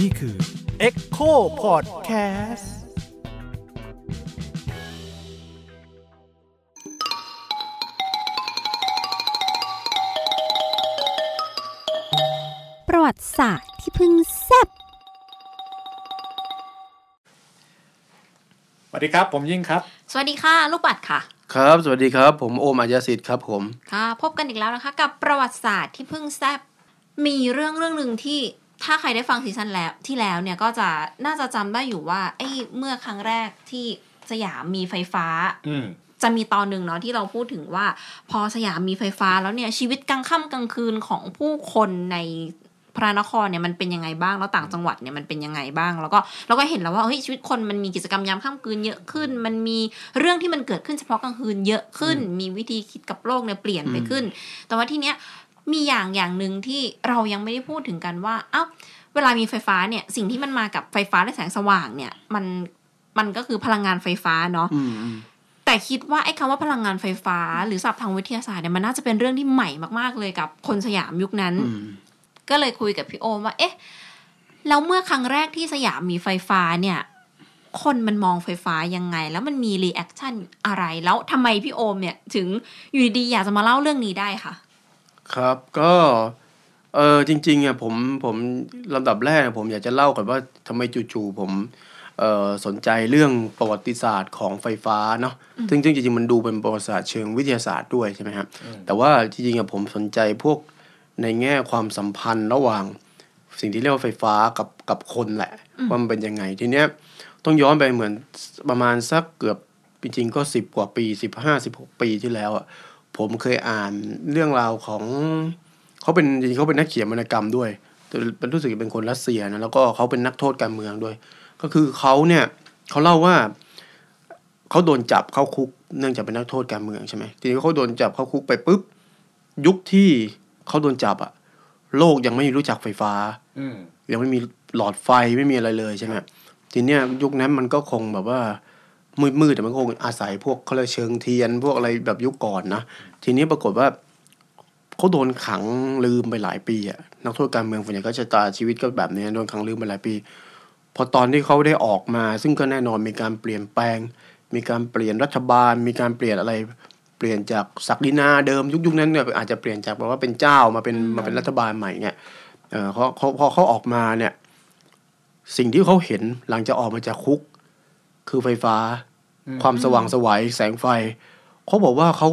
นี่คือ Echo Podcast ประวัติศาสตร์ที่เพิ่งแซบสวัสดีครับ ผมยิ่งครับ สวัสดีค่ะ ลูกปัดค่ะ ครับ สวัสดีครับ ผมโอมอาญาสิทธิ์ครับผม ค่ะ พบกันอีกแล้วนะคะ กับประวัติศาสตร์ที่เพิ่งแซบ มีเรื่องเรื่องหนึ่งที่ถ้าใครได้ฟังซีซั่นแล้วที่แล้วเนี่ยก็จะน่าจะจำได้อยู่ว่าไอ้เมื่อครั้งแรกที่สยามมีไฟฟ้า อืมจะมีตอนหนึ่งเนาะที่เราพูดถึงว่า พอสยามมีไฟฟ้าแล้วเนี่ยชีวิตกลางค่ำกลางคืนของผู้คนในพระนครเนี่ยมันเป็นยังไงบ้างแล้วต่างจังหวัดเนี่ยมันเป็นยังไงบ้าง แล้วก็เราก็เห็นแล้วว่าเฮ้ยชีวิตคนมันมีกิจกรรมยามค่ำคืนเยอะขึ้น มันมีเรื่องที่มันเกิดขึ้นเฉพาะกลางคืนเยอะขึ้น มีวิธีคิดกับโลกเนี่ยเปลี่ยนไปขึ้น แต่ว่าที่เนี้ย มีอย่างอย่างหนึ่งที่เรายังไม่ได้พูดถึงกันว่า เอ้า เวลามีไฟฟ้าเนี่ย สิ่งที่มันมากับไฟฟ้าและแสงสว่างเนี่ย มัน มันก็คือพลังงานไฟฟ้าเนาะอืมอืมแต่คิดว่าไอ้คำว่าพลังงานไฟฟ้า หรือศัพท์ทางวิทยาศาสตร์เนี่ยมันน่าจะเป็นเรื่องที่ใหม่มากๆเลยกับคนสยามยุคนั้นอืมก็เลยคุยกับพี่โอมว่า เอ๊ะ แล้วเมื่อครั้งแรกที่สยามมีไฟฟ้าเนี่ย คนมันมองไฟฟ้ายังไง แล้วมันมี reactionอะไร แล้วทำไมพี่โอมเนี่ย ถึงอยู่ดีๆอยากจะมาเล่าเรื่องนี้ได้ค่ะ ครับ ก็ เออจริงๆอะผมผมลำดับแรกผมอยากจะเล่าก่อนว่าทำไมจู่ๆผมเอ่อสนใจเรื่องประวัติศาสตร์ของไฟฟ้าเนาะซึ่งซึ่งจริงๆมันดูเป็นประวัติศาสตร์เชิงวิทยาศาสตร์ด้วยใช่ไหมครับแต่ว่าจริงๆอะผมสนใจพวกในแง่ความสัมพันธ์ระหว่างสิ่งที่เรียกว่าไฟฟ้ากับกับคนแหละว่ามันเป็นยังไงทีเนี้ยต้องย้อนไปเหมือนประมาณสักเกือบจริงๆก็สิบกว่าปีสิบห้าสิบหกปีที่แล้วอะ ผมเคยอ่านเรื่องราวของเขาเป็นจริงๆเขาเป็นนักเขียนวรรณกรรมด้วยแต่เป็นรู้สึกเป็นคนรัสเซียนะแล้วก็เขาเป็นนักโทษการเมืองด้วย ก็คือเขาเนี่ยเขาเล่าว่าเขาโดนจับเข้าคุกเนื่องจากเป็นนักโทษการเมืองใช่ไหมทีนี้เขาโดนจับเข้าคุกไปปุ๊บยุคที่เขาโดนจับอะโลกยังไม่รู้จักไฟฟ้าอืมยังไม่มีหลอดไฟไม่มีอะไรเลยใช่ไหมทีเนี้ยยุคนั้นมันก็คงแบบว่า มืดมืดๆแต่มันก็คงอาศัยพวกเขาเลยกเชิงเทียน พวกอะไรแบบยุคก่อนนะทีนี้ปรากฏว่าเขาโดนขังลืมไปหลายปีอะนักโทษการเมืองส่วนใหญ่ก็จะตาชีวิตก็แบบนี้โดนขังลืมไปหลายปี พอตอนที่เขาได้ออกมา ซึ่งก็แน่นอนมีการเปลี่ยนแปลง มีการเปลี่ยนรัฐบาล มีการเปลี่ยนอะไร เปลี่ยนจากศักดินาเดิมยุคยุคนั้นเนี่ยอาจจะเปลี่ยนจากแบบว่าเป็นเจ้ามาเป็นมาเป็นรัฐบาลใหม่เนี่ยเออเขาเขาพอเขาออกมาเนี่ย สิ่งที่เขาเห็นหลังจากออกมาจากคุก คือไฟฟ้า ความสว่างไสวัยแสงไฟ เขาบอกว่าเขา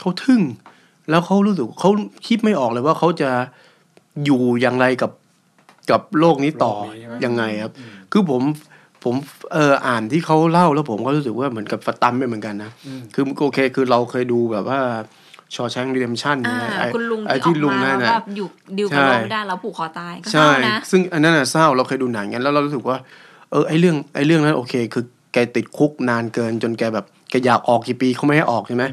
เขาทึ่ง แล้วเขารู้สึกเขาคิดไม่ออกเลยว่าเขาจะอยู่อย่างไรกับกับโลกนี้ต่อโลกนี้ใช่ไหมยังไงครับ คือผมผมเอออ่านที่เขาเล่าแล้วผมก็รู้สึกว่าเหมือนกับฟตันไปเหมือนกันนะ คือโอเค คือเราเคยดูแบบว่าชอแชงรีเดมชั่นอ่าคุณลุงไอ้ที่อที่อกลุงมานั่นแล้วนะแบบอยู่ดิวกับใช่โลกไม่ได้แล้วผูกคอตายก็เศใช่ร้านะซึ่งอันนั้นน่ะเศร้าเราเคยดูหนังกันแล้วเรารู้สึกว่า เออไอเรื่องไอเรื่องนั้นโอเค คือ แกติดคุกนานเกินจนแกแบบแกอยากออกกี่ปีเขาไม่ให้ออกใช่ไหม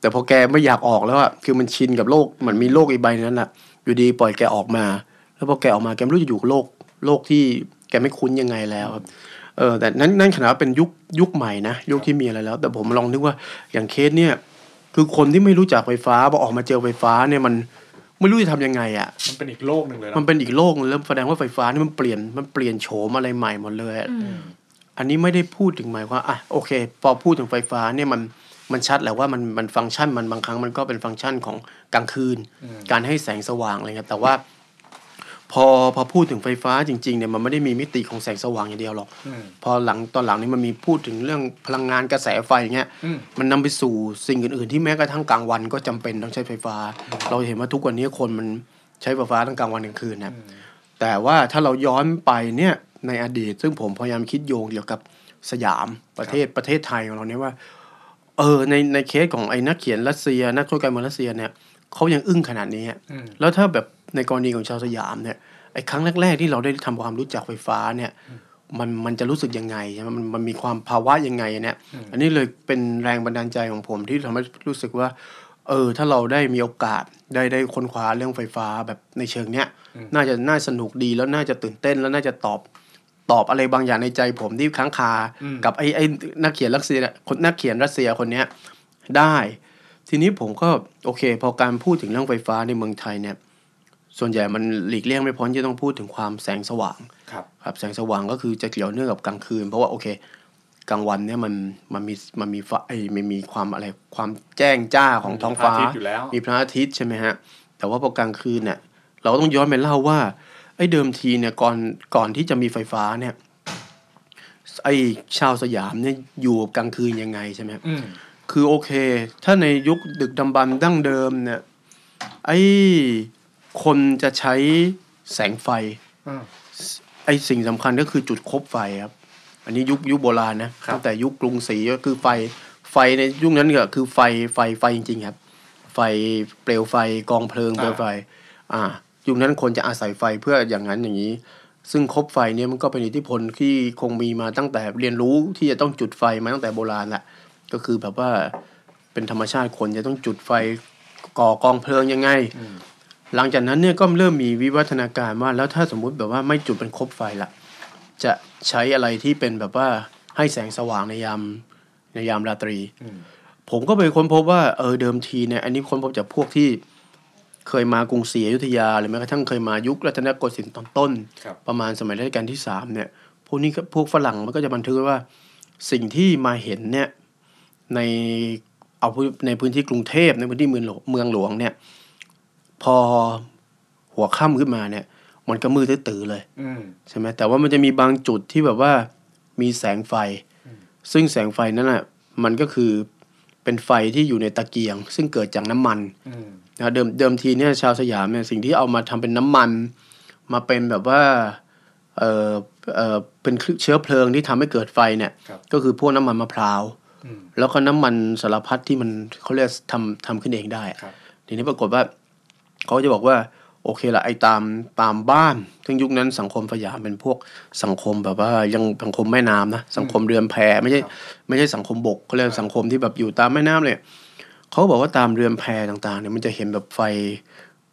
แต่พอแกไม่อยากออกแล้วอะคือมันชินกับโลกเหมือนมีโลกอีกใบนั้นอะอยู่ดีปล่อยแกออกมา แล้วพอแกออกมาแกไม่รู้จะอยู่กับโลกโลกที่แกไม่คุ้นยังไงแล้วครับเออแต่นั้นนั่นขนาดว่าเป็นยุคยุคใหม่นะยุคที่มีอะไรแล้ว แต่ผมลองนึกว่าอย่างเคสเนี่ย คือคนที่ไม่รู้จักไฟฟ้าพอออกมาเจอไฟฟ้าเนี่ยมันไม่รู้จะทำยังไงอะมันเป็นอีกโลกหนึ่งเลยมัเนาะนเป็นอีกโลกหนึ่งแล้วแสดงว่าไฟฟ้านี่มันเปลี่ยนมันเปลี่ยนโฉมอะไรใหม่หมดเลย อะอันนี้ไม่ได้พูดถึงหมายความอะโอเค พอพูดถึงไฟฟ้าเนี่ยมันมันชัดแหละว่ามันมันฟังก์ชันมันบางครั้งมันก็เป็นฟังก์ชันของกลางคืน การให้แสงสว่างอะไรเงี้ยแต่ว่า พอพอพูดถึงไฟฟ้าจริงๆเนี่ยมันไม่ได้มีมิติของแสงสว่างอย่างเดียวหรอกอืมพอหลังตอนหลังนี้มันมีพูดถึงเรื่องพลังงานกระแสไฟอย่างเงี้ยอืมมันนำไปสู่สิ่งอื่นๆ ที่แม้กระทั่งกลางวันก็จำเป็นต้องใช้ไฟฟ้า เราเห็นว่าทุกวันนี้คนมันใช้ไฟฟ้าทั้งกลางวันกลางคืนนะแต่ว่าถ้าเราย้อนไปเนี่ย ในอดีต ซึ่งผมพยายามคิดโยงเกี่ยวกับสยามประเทศประเทศไทยของเราเนี่ยว่า เออในในเคสของไอ้นักเขียนรัสเซีย นักโทษการเมืองรัสเซียเนี่ยเขายังอึ้งขนาดนี้อะอืมแล้วถ้าแบบในกรณีของชาวสยามเนี่ยไอ้ครั้งแรกๆที่เราได้ทำความรู้จักไฟฟ้าเนี่ยมันมันจะรู้สึกยังไงใช่ไหมมันมันมีความภาวะยังไงเนี่ย อันนี้เลยเป็นแรงบันดาลใจของผมที่ทำให้รู้สึกว่า เออ ถ้าเราได้มีโอกาสได้ได้ค้นคว้าเรื่องไฟฟ้าแบบในเชิงเนี้ย น่าจะน่าสนุกดีแล้วน่าจะตื่นเต้นแล้วน่าจะตอบ ตอบอะไรบางอย่างในใจผมที่ค้างคา กับไอ้ไอ้นักเขียนรัสเซียคนนักเขียนรัสเซียคนเนี้ยได้ ทีนี้ผมก็โอเค พอการพูดถึงเรื่องไฟฟ้าในเมืองไทยเนี่ยส่วนใหญ่มันหลีกเลี่ยงไม่พ้นที่ต้องพูดถึงความแสงสว่างครับครับแสงสว่างก็คือจะเกี่ยวเนื่องกับกลางคืน เพราะว่าโอเคกลางวันเนี่ยมันมันมีมันมีไฟมันมีความอะไรความแจ้งจ้าของท้องฟ้า มีพระอาทิตย์อยู่แล้วมีพระอาทิตย์ใช่ไหมฮะแต่ว่าพอกลางคืนเนี่ยเราก็ต้องย้อนไปเล่าว่า ไอ้เดิมทีเนี่ยก่อนก่อนที่จะมีไฟฟ้าเนี่ย ไอ้ชาวสยามเนี่ยอยู่กับกลางคืนยังไงใช่ไหมครับอืมคือโอเค ถ้าในยุคดึกดำบรรพ์ดั้งเดิมเนี่ย ไอ้คนจะใช้แสงไฟอืมไอ้สิ่งสำคัญก็คือจุดคบไฟครับ อันนี้ยุคยุคโบราณนะครับตั้งแต่ยุคกรุงศรีก็คือไฟไฟในยุคนั้นก็คือไฟไฟไฟจริงๆครับ ไฟเปลวไฟกองเพลิงเปลวไฟ อ่า ยุคนั้นคนจะอาศัยไฟเพื่ออย่างนั้นอย่างนี้ ซึ่งคบไฟเนี่ยมันก็เป็นอิทธิพลที่คงมีมาตั้งแต่เรียนรู้ที่จะต้องจุดไฟมาตั้งแต่โบราณแหละก็คือแบบว่าเป็นธรรมชาติคนจะต้องจุดไฟก่อกองเพลิงยังไงอืมหลังจากนั้นเนี่ยก็เริ่มมีวิวัฒนาการว่าแล้วถ้าสมมุติแบบว่าไม่จุดเป็นคบไฟละจะใช้อะไรที่เป็นแบบว่าให้แสงสว่างในยามในยามราตรีอืมผมก็ไปค้นพบว่าเออเดิมทีเนี่ยอันนี้ค้นพบจากพวกที่ เคยมากรุงศรีอยุธยาหรือแม้กระทั่งเคยมายุครัตนโกสินทร์ตอนต้นครับประมาณสมัยรัชกาลที่สามเนี่ยพวกนี้ก็พวกฝรั่งมันก็จะบันทึกไว้ว่าสิ่งที่มาเห็นเนี่ยในเอาพื้นในพื้นที่กรุงเทพในพื้นที่เมืองหลวงเมืองหลวงเนี่ย พอหัวค่ำขึ้นมาเนี่ย มันก็มืดตื้อๆเลยอืมใช่ไหมแต่ว่ามันจะมีบางจุดที่แบบว่ามีแสงไฟ ซึ่งแสงไฟนั้นอะมันก็คือเป็นไฟที่อยู่ในตะเกียง ซึ่งเกิดจากน้ำมันอืม นะเดิมเดิมทีเนี่ยชาวสยามเนี่ยสิ่งที่เอามาทำเป็นน้ำมัน มาเป็นแบบว่าเออเออเป็นเชื้อเพลิงที่ทำให้เกิดไฟเนี่ยครับก็คือพวกน้ำมันมะพร้าวอืมแล้วก็น้ำมันสารพัดที่มันเขาเรียกทำทำขึ้นเองได้อะครับทีนี้ปรากฏว่าเขาจะบอกว่า โอเคละไอ้ตามตามบ้านซึ่งยุคนั้นสังคมสยามเป็นพวกสังคมแบบว่ายังสังคมแม่น้ำนะสังคมเรือนแพไม่ใช่ครับไม่ใช่สังคมบกเขาเรียกสังคมที่แบบอยู่ตามแม่น้ำเลย เขาบอกว่าตามเรือนแพต่างๆเนี่ยมันจะเห็นแบบไฟ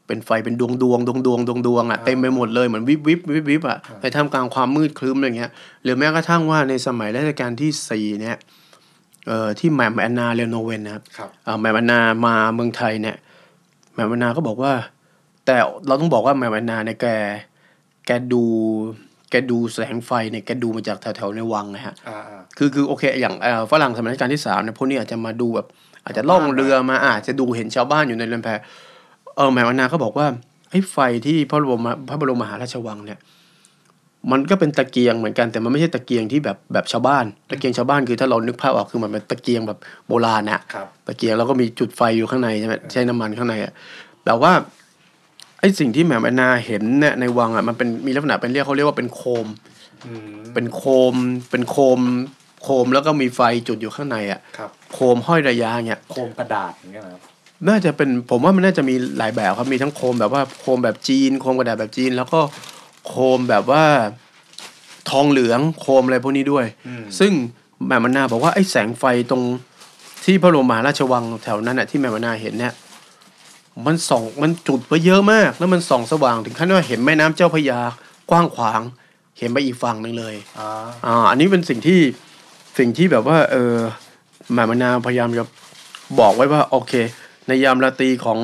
เป็นไฟเป็นดวงดวงดวงดวงดวงดวงอะเต็มไปหมดเลยเหมือนวิบวิบวิบวิบอะในท่ามกลางความมืดครึ้มอะไรเงี้ยหรือแม้กระทั่งว่าในสมัยรัชกาลที่สี่เนี่ยเอ่อที่แหม่มแอนนาเรโนเวนนะครับครับอ่าแหม่มแอนนามาเมืองไทยเนี่ยแหม่มแอนนาก็บอกว่า แต่เราต้องบอกว่าแหม่มแอนนาเนี่ยแกแกดูแกดูแสงไฟเนี่ยแกดูมาจากแถวๆในวังนะฮะอ่าอ่าคือคือโอเค อย่างเอ่อฝรั่งสมัยรัชกาลที่สามเนี่ยพวกนี้อาจจะมาดูแบบ อาจจะล่องเรือมาอาจจะดูเห็นชาวบ้านอยู่ในเรือนแพเออแหม่มแอนนาก็บอกว่าไอ้ไฟที่พระบรมพระบรมมหาราชวังเนี่ย มันก็เป็นตะเกียงเหมือนกันแต่มันไม่ใช่ตะเกียงที่แบบแบบชาวบ้าน ตะเกียงชาวบ้านคือถ้าเรานึกภาพออกคือมันเป็นตะเกียงแบบโบราณนะครับตะเกียงแล้วก็มีจุดไฟอยู่ข้างในใช่ไหมใช้น้ำมันข้างในอะแต่ว่าไอ้สิ่งที่แหม่มแอนนาเห็นเนี่ยในวังอะมันเป็นมีลักษณะเป็นเรียกเขาเรียกว่าเป็นโคมอืมเป็นโคม เป็นโคม โคมแล้วก็มีไฟจุดอยู่ข้างในอะครับโคมห้อยระยะเนี่ยโคมกระดาษอย่างเงี้ยนะครับน่าจะเป็นผมว่ามันน่าจะมีหลายแบบครับมีทั้งโคมแบบว่าโคมแบบจีน โคมกระดาษแบบจีน แล้วก็โคมแบบว่าทองเหลืองโคมอะไรพวกนี้ด้วยอืมซึ่งแม่มนาบอกว่าไอ้แสงไฟตรงที่พระบรมมหาราชวังแถวนั้นน่ะที่แม่มนาเห็นเนี่ยมันส่องมันจุดไปเยอะมาก แล้วมันส่องสว่างถึงขั้นว่าเห็นแม่น้ำเจ้าพระยากว้างขวาง เห็นไปอีกฝั่งหนึ่งเลยอ่าอ่าอันนี้เป็นสิ่งที่ สิ่งที่แบบว่า เออแหม่มนาพยายามจะบอกไว้ว่าโอเค ในยามราตรีของ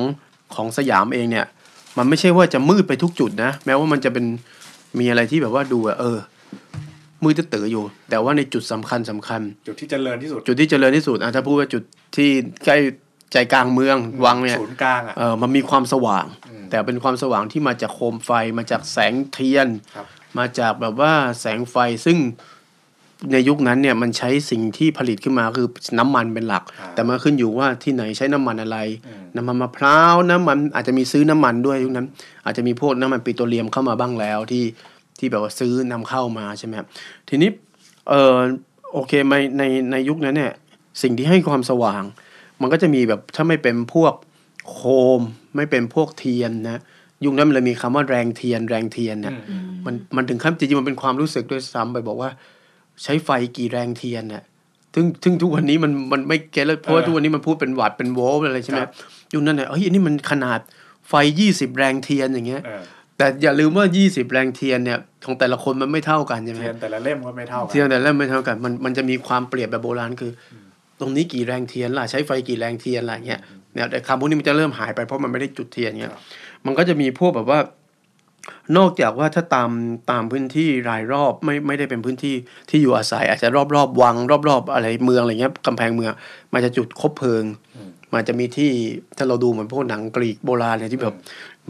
ของสยามเองเนี่ย มันไม่ใช่ว่าจะมืดไปทุกจุดนะ แม้ว่ามันจะเป็นมีอะไรที่แบบว่าดูอะเออ มืดจะตื่ออยู่ แต่ว่าในจุดสำคัญสำคัญ จุดที่เจริญที่สุด จุดที่เจริญที่สุดอะถ้าพูดว่าจุดที่ใกล้ใจกลางเมืองวังเนี่ยศูนย์กลางอะเออมันมีความสว่างอืมแต่เป็นความสว่างที่มาจากโคมไฟมาจากแสงเทียนครับมาจากแบบว่าแสงไฟซึ่ง ในยุคนั้นเนี่ยมันใช้สิ่งที่ผลิตขึ้นมาคือน้ำมันเป็นหลักอ่าแต่มันขึ้นอยู่ว่าที่ไหนใช้น้ำมันอะไรอืมน้ำมันมะพร้าวน้ำมันอาจจะมีซื้อน้ำมันด้วยยุคนั้น อาจจะมีพวกน้ำมันปิโตรเลียมเข้ามาบ้างแล้วที่ที่แบบว่าซื้อนำเข้ามาใช่ไหมครับทีนี้เออโอเคในในในยุคนั้นเนี่ยสิ่งที่ให้ความสว่าง มันก็จะมีแบบถ้าไม่เป็นพวกโคม ไม่เป็นพวกเทียนนะยุคนั้นมันเลยมีคำว่าแรงเทียน แรงเทียนเนี่ยอืมมันมันถึงขั้นจริงๆมันเป็นความรู้สึกด้วยซ้ำไปบอกว่า ใช้ไฟกี่แรงเทียนเนี่ยซึ่งซึ่งทุกวันนี้มันมันไม่ get แล้วเพราะว่าเออทุกวันนี้มันพูดเป็นวัตต์เป็นโวลต์อะไรใช่ไหมครับยุคนั้นเนี่ยเฮ้ยอันนี้มันขนาดไฟยี่สิบแรงเทียนอย่างเงี้ยเออแต่อย่าลืมว่ายี่สิบแรงเทียนเนี่ยของแต่ละคนมันไม่เท่ากันใช่ไหมเทียนแต่ละเล่มก็ไม่เท่ากันเทียนแต่ละไม่เท่ากันมันมันจะมีความเปรียบแบบโบราณคือตรงนี้กี่แรงเทียนล่ะใช้ไฟกี่แรงเทียนล่ะเงี้ยเนี่ยแต่คำพวกนี้มันจะเริ่มหายไปเพราะมันไม่ได้จุดเทียนเงี้ยครับมันก็จะมีพวกแบบว่า นอกจากว่าถ้าตามตามพื้นที่รายรอบไม่ไม่ได้เป็นพื้นที่ที่อยู่อาศัย อาจจะรอบรอบๆวัง รอบรอบๆอะไรเมืองอะไรเงี้ยกำแพงเมืองมันจะจุดคบเพลิง มันจะมีที่ถ้าเราดูเหมือนพวกหนังกรีกโบราณเนี่ยที่แบบ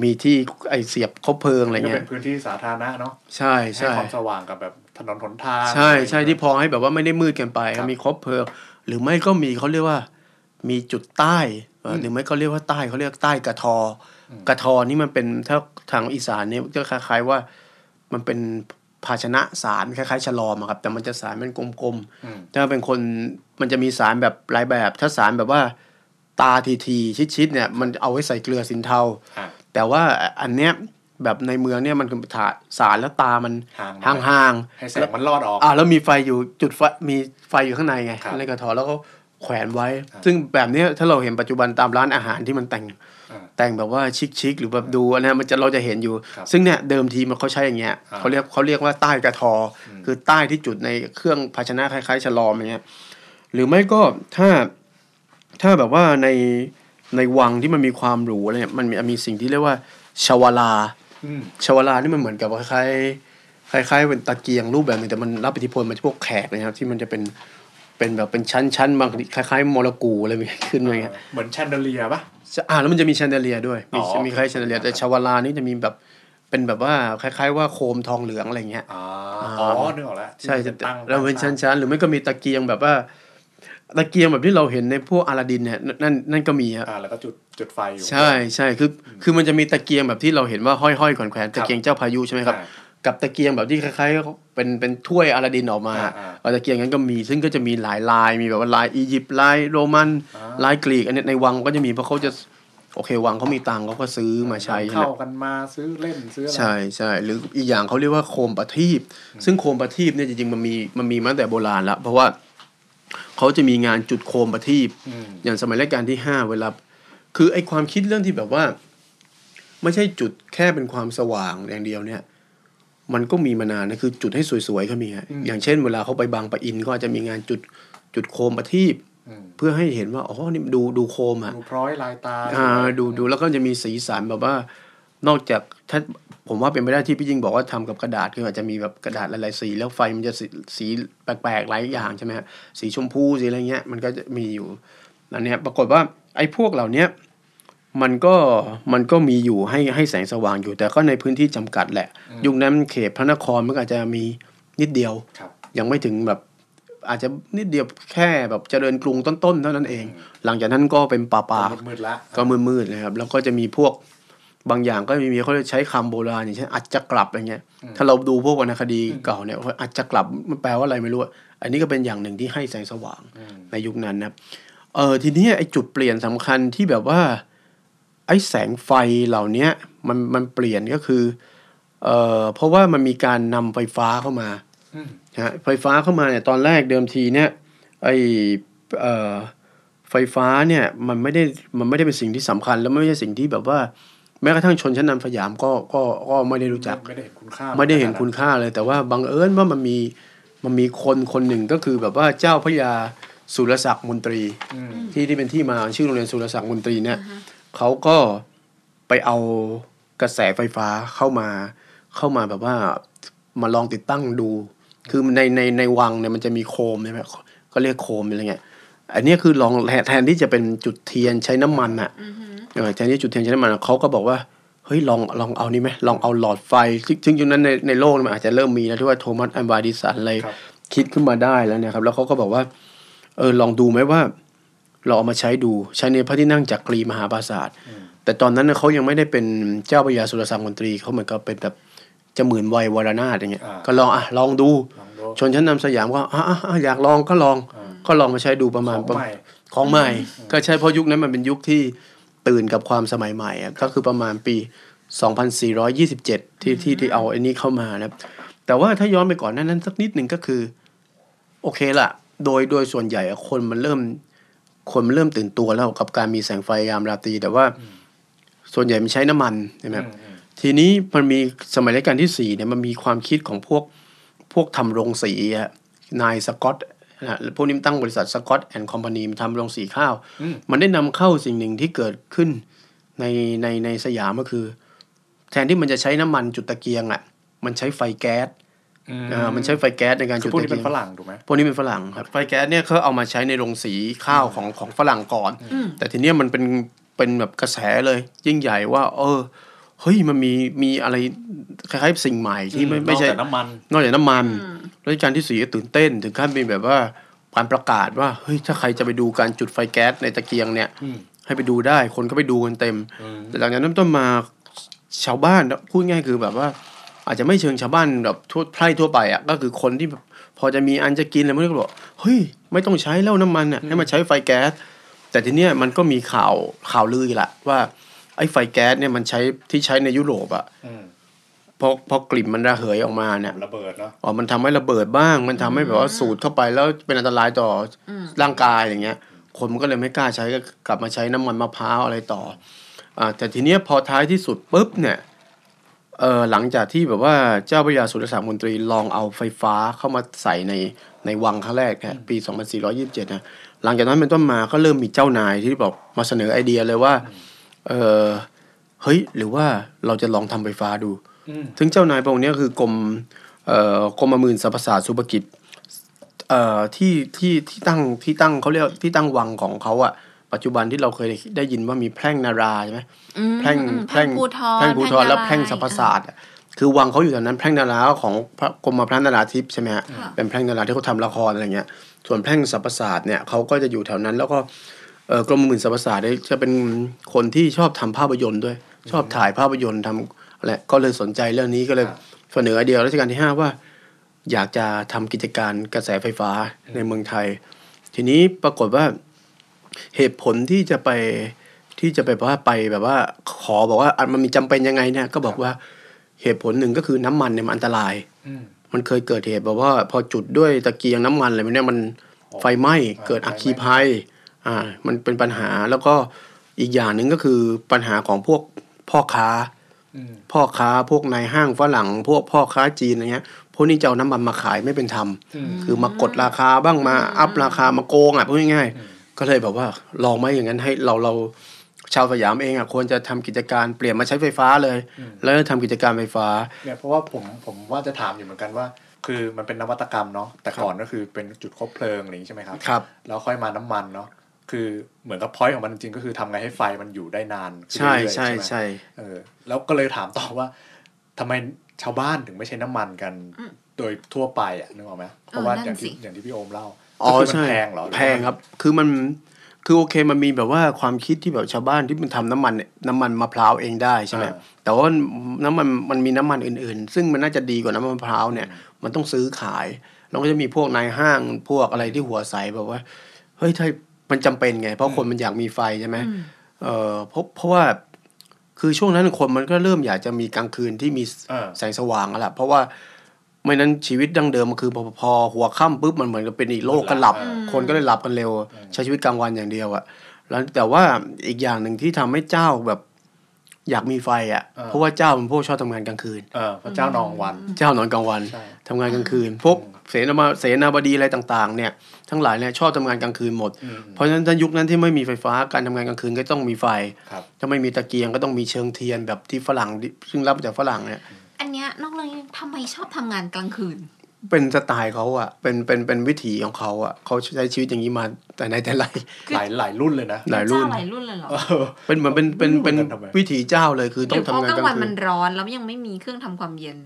มีที่ไอเสียบคบเพลิงอะไรก็เงี้เป็ยนพื้นที่สาธารณะเนาะใช่ให้ใช่ความสว่างกับแบบถนนหนทางใช่ใช่ที่พอให้แบบว่าไม่ได้มืดเกินไปครับมีครบเพลิง หรือไม่ก็มีเขาเรียกว่า มีจุดใต้เอ่ออมหรือไม่ก็เรียกว่าใต้เขาเรียกใต้กระทออม กระทอนี่มันเป็นถ้าทางอีสานเนี่ยก็คล้าย ๆว่ามันเป็นภาชนะสารคล้ายๆฉลอมอะครับ แต่มันจะสารเป็นกลมอืมๆถ้าเป็นคนมันจะมีสารแบบหลายแบบ ถ้าสารแบบว่าตาทีทีๆชิดๆเนี่ยมันเอาไว้ใส่เกลือสินเทาอะแต่ว่าอันเนี้ยแบบในเมืองเนี่ยมันคือถาสารแล้วตามันห่างห่างๆให้แสงมันลอดออกอ่าแล้วมีไฟอยู่จุดไฟมีไฟอยู่ข้างในไงครับในกระถอแล้วก็แขวนไว้ครับซึ่งแบบเนี้ยถ้าเราเห็นปัจจุบันตามร้านอาหารที่มันแต่งอ่า แต่งแบบว่าชิคๆหรือแบบดูอันเนี้ยมันจะเราจะเห็นอยู่ครับซึ่งเนี่ยเดิมทีมันเขาใช้อย่างเงี้ยอ่าเขาเรียกเขาเรียกว่าใต้กระทออมคือใต้ที่จุดในเครื่องภาชนะคล้ายๆฉลอมอย่างเงี้ยหรือไม่ก็ถ้าถ้าแบบว่าในในวังที่มันมีความหรูอะไรเนี่ยมันมีมีสิ่งที่เรียกว่าชวลาอืมชวลานี่มันเหมือนกับคล้ายๆคล้ายๆเป็นตะเกียงรูปแบบหนึงแต่มันรับอิทธิพลมาจากพวกแขกนะครับที่มันจะเป็น เป็นแบบเป็นชั้นๆบางทีคล้ายๆโมเลกุลอะไรแบบนี้ขึ้นมาอย่างเงี้ยเหมือนแชนเดอเลียปะอ่าแล้วมันจะมีแชนเดเลียด้วยมีอ๋อมีคล้ายแชนเดเลียแต่ชวลานี่จะมีแบบเป็นแบบว่าคล้ายๆว่าโคมทองเหลืองอะไรเงี้ยอ๋ออ่าอ๋อนึกออกแล้วใช่ที่จะมันตั้งแล้วเป็นตั้งชั้นๆหรือไม่ก็มีตะเกียงแบบว่าตะเกียงแบบที่เราเห็นในพวกอลาดินเนี่ยนั่นนั่นก็มีครับอ่าแล้วก็จุดจุดไฟอยู่ใช่ใช่คือคือมันจะมีตะเกียงแบบที่เราเห็นว่าห้อยๆแขวนๆตะเกียงเจ้าพายุใช่ไหมครับอ่า กับตะเกียงแบบที่คล้ายๆเป็นเป็นถ้วยอลาดินออกมาอ่าอ่าเอาตะเกียงนั้นก็มีซึ่งก็จะมีหลายลายมีแบบว่าลายอียิปต์ลายโรมันอ่าลายกรีกอันเนี้ยในวังก็จะมีเพราะเขาจะโอเควังเขามีตังค์เขาก็ซื้อมาใช้ใช่ไหมเข้ากันมาซื้อเล่นซื้ออะไรใช่ใช่หรืออีกอย่างเขาเรียกว่าโคมประทีปซึ่งโคมประทีปเนี่ยจริงๆมันมีมันมีมาตั้งแต่โบราณแล้วเพราะว่าเขาจะมีงานจุดโคมประทีปอืมอย่างสมัยรัชกาลที่ห้าเวลาคือไอความคิดเรื่องที่แบบว่า ไม่ใช่จุดแค่เป็นความสว่างอย่างเดียวเนี่ย มันก็มีมานานนะคือจุดให้สวยๆก็มีฮะอย่างเช่นเวลาเขาไปบางปะอินก็อาจจะมีงานจุดจุดโคมประทีปอืมเพื่อให้เห็นว่าอ๋อนี่ดูดูโคมอะดูพร้อยลายตาอ่าดูดูแล้วก็จะมีสีสันแบบว่า นอกจากถ้าผมว่าเป็นไปได้ที่พี่ยิ่งบอกว่าทำกับกระดาษคืออาจจะมีแบบกระดาษหลายๆสีแล้วไฟมันจะสีสีแปลกๆหลายอย่างใช่ไหมฮะสีชมพูสีอะไรเงี้ยมันก็จะมีอยู่อันเนี้ยปรากฏว่าไอ้พวกเหล่าเนี้ย มันก็มันก็มีอยู่ให้ให้แสงสว่างอยู่แต่ก็ในพื้นที่จำกัดแหละ ยุคนั้นเขตพระนครมันก็อาจจะมีนิดเดียวครับยังไม่ถึงแบบอาจจะนิดเดียวแค่แบบเจริญกรุงต้นๆเท่านั้นเอง หลังจากนั้นก็เป็นป่าป่ามืดๆละก็มืดๆเลยครับ แล้วก็จะมีพวกบางอย่างก็มีเขาใช้คำโบราณอย่างเช่นอัจจะกลับอะไรเงี้ย ถ้าเราดูพวกวรรณคดีเก่าเนี่ยอัจจะกลับมันแปลว่าอะไรไม่รู้อะอันนี้ก็เป็นอย่างหนึ่งที่ให้แสงสว่างอืมในยุคนั้นนะครับเออทีนี้ไอ้จุดเปลี่ยนสำคัญที่แบบว่า ไอ้แสงไฟเหล่าเนี้ยมันมันเปลี่ยนก็คือเออเพราะว่ามันมีการนำไฟฟ้าเข้ามาอืมนะฮะไฟฟ้าเข้ามาเนี่ยตอนแรกเดิมทีเนี่ยไอเอ่อไฟฟ้าเนี่ยมันไม่ได้มันไม่ได้เป็นสิ่งที่สำคัญ แล้วไม่ใช่สิ่งที่แบบว่า แม้กระทั่งชนชั้นนำสยามก็ก็ก็ไม่ได้รู้จัก ไม่ได้เห็นคุณค่าไม่ได้เห็นคุณค่าเลย แต่ว่าบังเอิญว่ามันมีมันมีคนคนหนึ่งก็คือแบบว่าเจ้าพระยาสุรศักดิ์มนตรีอืมที่ที่เป็นที่มาชื่อโรงเรียนสุรศักดิ์มนตรีเนี่ย เขาก็ไปเอากระแสไฟฟ้าเข้ามาเข้ามาแบบว่ามาลองติดตั้งดู คือในในในวังเนี่ยมันจะมีโคมใช่ไหมก็เรียกโคมอะไรเงี้ยอันเนี้ยคือลองแทนแทนที่จะเป็นจุดเทียนใช้น้ำมันอะเออแทนที่จุดเทียนใช้น้ำมันอะเขาก็บอกว่าเฮ้ยลองลองเอานี่ไหมลองเอาหลอดไฟซึ่งซึ่งยุคนั้นในในโลกมันอาจจะเริ่มมีนะที่ว่าโทมัสอันวาดิสันอะไรครับคิดขึ้นมาได้แล้วเนี่ยครับ แล้วเขาก็บอกว่า เออลองดูไหมว่า เราเอามาใช้ดูใช้ในพระที่นั่งจักรีมหาปราสาทแต่ตอนนั้นน่ะเขายังไม่ได้เป็นเจ้าพระยาสุรศักดิ์มนตรีเขาเหมือนกับเป็นแบบจะหมื่นวัยวรนาถอย่างเงี้ยอ่าก็ลองอะลองดูลองดูชนชั้นนำสยามก็อะอะอะอยากลองก็ลองอ่าก็ลองมาใช้ดูประมาณของใหม่ของใหม่ ก็ใช่เพราะยุคนั้นมันเป็นยุคที่ตื่นกับความสมัยใหม่อะก็คือประมาณปี 2427 ที่ที่ที่เอาไอ้นี้เข้ามานะครับแต่ว่าถ้าย้อนไปก่อนหนั้นนั้นสักนิดหนึ่งก็คือ โอเคละโดยโดยส่วนใหญ่อะคนมันเริ่ม คนมันเริ่มตื่นตัวแล้วกับการมีแสงไฟยามราตรี แต่ว่าส่วนใหญ่มันใช้น้ำมันใช่ไหมครับอืมอืมทีนี้มันมีสมัยรัชกาลที่สี่เนี่ยมันมีความคิดของพวกพวกทำโรงสีอะนายสกอตนะฮะพวกนี้มันตั้งบริษัทสกอตแอนด์คอมพานีทำโรงสีข้าวอืมมันได้นำเข้าสิ่งหนึ่งที่เกิดขึ้นในในในสยามก็คือ แทนที่มันจะใช้น้ำมันจุดตะเกียงอะ มันใช้ไฟแก๊ส อ่ามันใช้ไฟแก๊สในการคืจุอดพวกตะนี้เกีเป็ยนงฝรั่งถูกไหมพวกนี้เป็นฝรั่งครับไฟแก๊สเนี่ยเขาเอามาใช้ในโรงสีข้าวของของฝรั่งก่อนอืมแต่ทีเนี้ยมันเป็นเป็นแบบกระแสเลย ยิ่งใหญ่ว่า เออเฮ้ยมันมีมีอะไรคล้ายๆสิ่งใหม่ที่ไม่ไม่ใช่นอกจากน้ำมันนอกจากน้ำมันอืมรัชกาลที่สี่ก็ตื่นเต้น ถึงขั้นเป็นแบบว่าการประกาศว่าเฮ้ยถ้าใครจะไปดูการจุดไฟแก๊สในตะเกียงเนี่ยอืมให้ไปดูได้คนก็ไปดูกันเต็มอืมแต่หลังจากนั้นต้นมาชาวบ้านพูดง่ายคือแบบว่า อาจจะไม่เชิงชาวบ้านแบบทั่วไพร่ทั่วไปอะก็คือคนที่แบบพอจะมีอันจะกินอะไรไม่รู้ก็บอกเฮ้ยไม่ต้องใช้แล้วน้ำมันอะให้มาใช้ไฟแก๊ส แต่ทีเนี้ยมันก็มีข่าวข่าวลืออีกละว่าไอ้ไฟแก๊สเนี่ยมันใช้ที่ใช้ในยุโรปอะอืมพอพอกลิ่นมันระเหยออกมาเนี่ยระเบิดเนาะอ๋อมันทำให้ระเบิดบ้าง มันทำให้แบบว่าสูดเข้าไปแล้วเป็นอันตรายต่ออมร่างกายอย่างเงี้ย คนมันก็เลยไม่กล้าใช้ก็กลับมาใช้น้ำมันมะพร้าวอะไรต่ออ่าแต่ทีเนี้ยพอท้ายที่สุดปุ๊บเนี่ย เออหลังจากที่แบบว่าเจ้าพระยาสุรศักดิ์มนตรีลองเอาไฟฟ้าเข้ามาใส่ในในวังครั้งแรกเนี่ยปี 2427นะหลังจากนั้นเป็นต้นมาก็เริ่มมีเจ้านายที่บอกมาเสนอไอเดียเลยว่าเออเฮ้ยหรือว่าเราจะลองทำไฟฟ้าดูอืมซึ่งเจ้านายพระองค์เนี้คือกรมเอ่อกรมหมื่นสรรพศาสตร์สุภกิจเอ่อที่ที่ที่ตั้งที่ตั้งเขาเรียกที่ตั้งวังของเขาอะ ปัจจุบันที่เราเคยได้ยินว่ามีแพร่งนาราใช่ไหมอืมแพร่งอืมแพร่งภูทรแพร่งภูทรและนารายณ์แพร่งสรรพศาสตร์อะคือวังเขาอยู่แถวนั้นแพร่งนาราของพระกรมพระนาราธิปใช่ไหมฮะค่ะเป็นแพร่งนาราที่เขาทำละครอะไรเงี้ย ส่วนแพร่งสรรพศาสตร์เนี่ยเขาก็จะอยู่แถวนั้น แล้วก็เอ่อกรมหมื่นสรรพศาสตร์เนี่ยจะเป็นคนที่ชอบทำภาพยนตร์ด้วย ชอบถ่ายภาพยนตร์ทำอะไรก็เลยสนใจเรื่องนี้ก็เลยครับเสนอไอเดียรัชกาลที่ห้าว่า อยากจะทำกิจการกระแสไฟฟ้าในเมืองไทย ทีนี้ปรากฏว่า เหตุผลที่จะไปที่จะไปว่าไปแบบว่าขอบอกว่าอะมันมีจำเป็นยังไงเนี่ยก็บอกว่าเหตุผลหนึ่งก็คือน้ำมันเนี่ยมันอันตรายอืมมันเคยเกิดเหตุแบบว่า พอจุดด้วยตะเกียงน้ำมันอะไรพวกเนี่ยมันไฟไหม้อ่าเกิดไฟไหม้อัคคีภัย อ่า มันเป็นปัญหาแล้วก็อีกอย่างหนึ่งก็คือปัญหาของพวกพ่อค้าอืมพ่อค้าพวกนายห้างฝรั่ง พวกพ่อค้าจีนอะไรเงี้ยพวกนี้จะเอาน้ำมันมาขายไม่เป็นธรรมอืมคือมากดราคาบ้างมาอัพราคามาโกงอะพูดง่ายๆ ก็เลยแบบว่าลองไหมอย่างนั้นให้เราเราชาวสยามเองอะควรจะทำกิจการเปลี่ยนมาใช้ไฟฟ้าเลย แล้วทำกิจการไฟฟ้าเนี่ยเพราะว่าผมผมว่าจะถามอยู่เหมือนกันว่า คือมันเป็นนวัตกรรมเนาะแต่ก่อนก็คือเป็นจุดคบเพลิงอะไรอย่างนี้ใช่ไหมครับครับแล้วค่อยมาน้ำมันเนาะคือเหมือนกับพอยต์ของมันจริงๆก็คือทำไงให้ไฟมันอยู่ได้นานขึ้นใช่เรื่อยๆใช่ไหมใช่เออแล้วก็เลยถามต่อว่าทำไมชาวบ้านถึงไม่ใช้น้ำมันกัน โดยทั่วไปอะนึกออกไหมเพราะว่าเออนั่อย่างนสิที่อย่างที่พี่โอมเล่า อ๋อก็คืมันใช่แพงเหรอหอว่าแพงครับ คือมันคือโอเคมันมีแบบว่าความคิดที่แบบชาวบ้านที่มันทำน้ำมันเนี่ยน้ำมันมะพร้าวเองได้ใช่ไหมอ่าแต่ว่าน้ำมันมันมีน้ำมันอื่น ๆ ซึ่งมันน่าจะดีกว่าน้ำมันมะพร้าวเนี่ย มันต้องซื้อขายแล้วก็จะมีพวกนายห้างพวกอะไรที่หัวใสแบบว่าเฮ้ยถ้ามันจำเป็นไง เพราะคนมันอยากมีไฟใช่ไหมอืมเออเพราะเพราะว่าคือช่วงนั้นคนมันก็เริ่มอยากจะมีกลางคืนที่มีเออแสงสว่างแล้วล่ะเพราะว่า ไม่นั้นชีวิตดั้งเดิมมันคือพอพอหัวค่ำปุ๊บมันเหมือนกับเป็นอีกโลกก็หลับอืมคนก็เลยหลับกันเร็ว ใช้ชีวิตกลางวันอย่างเดียวอะแล้วแต่ว่าอีกอย่างหนึ่งที่ทำให้เจ้าแบบอยากมีไฟอะเพราะว่าเจ้าเป็นพวกชอบทำงานกลางคืน เออพระเจ้านองวัน เจ้านอนกลางวันใช่ทำงานกลางคืน พวกเสนามาเสนาบดีอะไรต่างๆ เนี่ย ทั้งหลายเนี่ยชอบทำงานกลางคืนหมดอืมเพราะฉะนั้นถ้ายุคนั้นที่ไม่มีไฟฟ้าการทำงานกลางคืนก็ต้องมีไฟครับถ้าไม่มีตะเกียงก็ต้องมีเชิงเทียนแบบที่ฝรั่งที่ซึ่งรับมาจากฝรั่งเนี่ย อันเนี้ยนอกเรื่องนี้ทำไมชอบทำงานกลางคืน เป็นสไตล์เขาอะเป็นเป็นเป็นวิถีของเขาอะเขาใช้ชีวิตอย่างนี้มาแต่ไหนแต่ไรคือหลายหลายรุ่นเลยนะหลายรุ่นเจ้าหลายรุ่นเลยเหรอเออเป็นเหมือนเป็นเป็นเป็นไม่รู้เหมือนกันทำไมวิถีเจ้าเลยคือหต้รือองเพทำราะงานกลางกวัลานงคืมันนร้อนแล้วยังไม่มีเครื่องทำความเย็น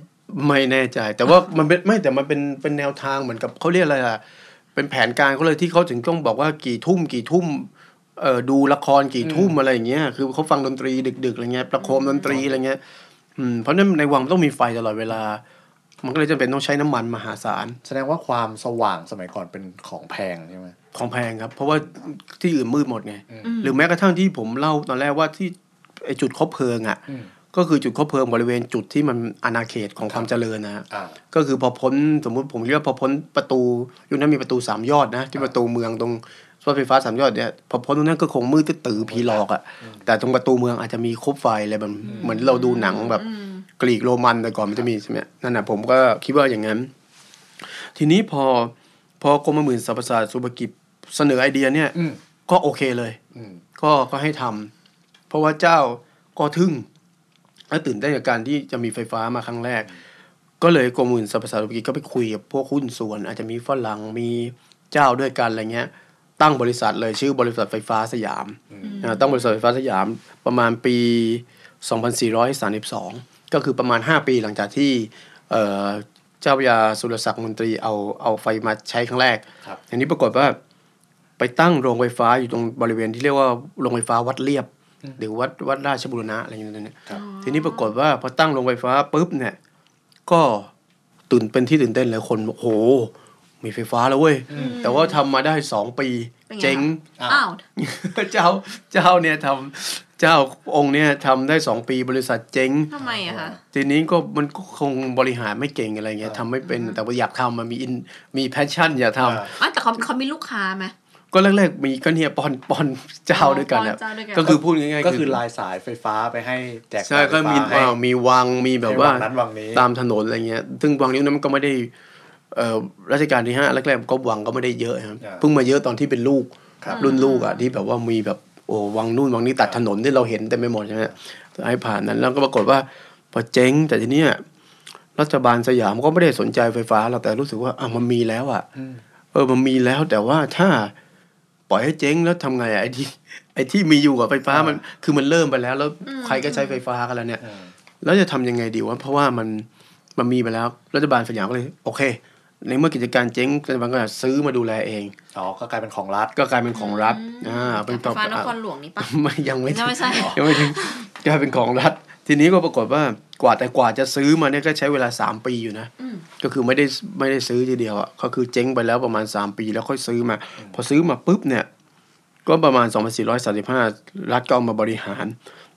ไม่แน่ใจ แต่ว่ามันเป็นไม่แต่มันเป็นเป็นแนวทางเหมือนกับเขาเรียกอะไรอะเป็นแผนการเขาเลยที่เขาถึงต้องบอกว่ากี่ทุ่มกี่ทุ่มเอ่อดูละครกี่ทุ่มอะไรอย่างเงี้ยคือเขาฟังดนตรีดึกๆอะไรเงี้ยประโคมดนตรีอะไรเงี้ย อืมเพราะฉะนั้นในวังมันต้องมีไฟตลอดเวลา มันก็เลยจำเป็นต้องใช้น้ำมันมหาศาล แสดงว่าความสว่างสมัยก่อนเป็นของแพงใช่ไหมของแพงครับ เพราะว่าที่อื่นมืดหมดไงอืมหรือแม้กระทั่งที่ผมเล่าตอนแรกว่าที่ไอจุดคบเพลิงอะอืมก็คือจุดคบเพลิงบริเวณจุดที่มันอาณาเขตของความเจริญนะฮะอ่าก็คือพอพ้นสมมุติผมเรียกว่าพอพ้นประตูยุคนั้นมีประตูสามยอดนะที่ประตูเมืองตรง รถไฟฟ้าสามยอดเนี่ยพอพ้นตรงนั้นก็คงมืดตื้อๆผีหลอกอะ่ะแต่ตรงประตูเมืองอาจจะมีคบไฟอะไรแบบเหมือนเราดูหนังแบบอืมกรีกโรมันแต่ก่อนมันจะมีใช่ไหมนั่นนะผมก็คิดว่าอย่างนั้น ทีนี้พอพอกรมหมื่นสรรพศาสตร์สุภกิจเสนอไอเดียเนี่ยอืมก็โอเคเลยอืมก็ก็ให้ทำเพราะว่าเจ้าก็ทึ่งแล้วตื่นเต้นกับการที่จะมีไฟฟ้ามาครั้งแรก ก็เลยกรมอื่นสรรพสามิตก็ไปคุยกับพวกหุ้นส่วน อาจจะมีฝรั่งมีเจ้าด้วยกันอะไรเงี้ย ตั้งบริษัทเลยชื่อบริษัทไฟฟ้าสยามอ่าตั้งบริษัทไฟฟ้าสยามประมาณปี 2432 ก็คือประมาณ 5 ปีหลังจากที่เอ่อเจ้าพระยาสุรศักดิ์มนตรีเอาเอาไฟมาใช้ครั้งแรกครับอันนี้ปรากฏว่าไปตั้งโรงไฟฟ้าอยู่ตรงบริเวณที่เรียกว่าโรงไฟฟ้าวัดเรียบ หรือวัดวัดราชบุรณะอะไรอย่างเงี้ยเนี่ยครับทีนี้ปรากฏว่าพอตั้งโรงไฟฟ้าปุ๊บเนี่ยก็ตื่นเป็นที่ตื่นเต้นเลยคนบอกโห มีไฟฟ้าแล้วเว้ย แต่ว่าทำมาได้สองปีเป็นไงเจ๊งอ้าวอ้าวเจ้าเจ้าเนี่ยทำเจ้าองค์เนี่ยทำได้สองปีบริษัทเจ๊งทำไมอะคะทีนี้ก็มันก็คงบริหารไม่เก่งอะไรเงี้ยทำไม่เป็นแต่ว่าอยากทำมันมีอินมีแพชชั่นอยากทำอ่าอ๋อแต่เขาเขามีลูกค้าไหมก็แรกๆมีก็เนี่ยปอนปอนเจ้าด้วยกันอ๋ออะเจ้าด้วยกันก็คือพูดง่ายๆก็คือลายสายไฟฟ้าไปให้แจกใช่ก็มีไฟฟ้าให้อ่ามีวังมีแบบว่าให้งนั้นวังนี้ตามถนนอะไรเงี้ย ซึ่งวังนี้นั้นมันก็ไม่ได้เอ่อ รัชกาลที่ห้าแรกๆก็วังก็ไม่ได้เยอะครับอ่าเพิ่งมาเยอะตอนที่เป็นลูกครับรุ่นลูกอะที่แบบว่ามีแบบโอ้วังนู่นวังนี้ตัดถนนที่เราเห็นเต็มไปหมดใช่ไหมให้ผ่านนั้นแล้วก็ปรากฏว่าพอเจ๊งแต่ทีเนี้ยรัฐบาลสยามก็ไม่ได้สนใจไฟฟ้าเราแต่รู้สึกว่าอะมันมีแล้วอะอืมเออมันมีแล้วแต่ว่าถ้าปล่อยให้เจ๊งแล้วทำไงอะไอ้ที่ไอ้ที่มีอยู่กับไฟฟ้ามันคือมันเริ่มไปแล้ว แล้วใครก็ใช้ไฟฟ้ากันแล้วเนี่ยอืมแล้วจะทำยังไงดีวะเพราะว่ามันมันมีไปแล้วรัฐบาลสยามก็เลย โอเค ในเมื่อกิจการเจ๊งรัฐบาลก็ซื้อมาดูแลเอง อ๋อ ก็กลายเป็นของรัฐ ก็กลายเป็นของรัฐ อ่า เป็นไฟฟ้านครหลวงนี่ปะไม่ยังไม่ยังไม่ใช่ยังไม่ถึงกลายเป็นของรัฐ ทีนี้ก็ปรากฏว่ากว่าแต่กว่าจะซื้อมาเนี่ยก็ใช้เวลาสามปีอยู่นะอืมก็คือไม่ได้ไม่ได้ซื้อทีเดียวอะ ก็คือเจ๊งไปแล้วประมาณสามปีแล้วค่อยซื้อมา พอซื้อมาปุ๊บเนี่ย ก็ประมาณ2435รัฐก็เอามาบริหาร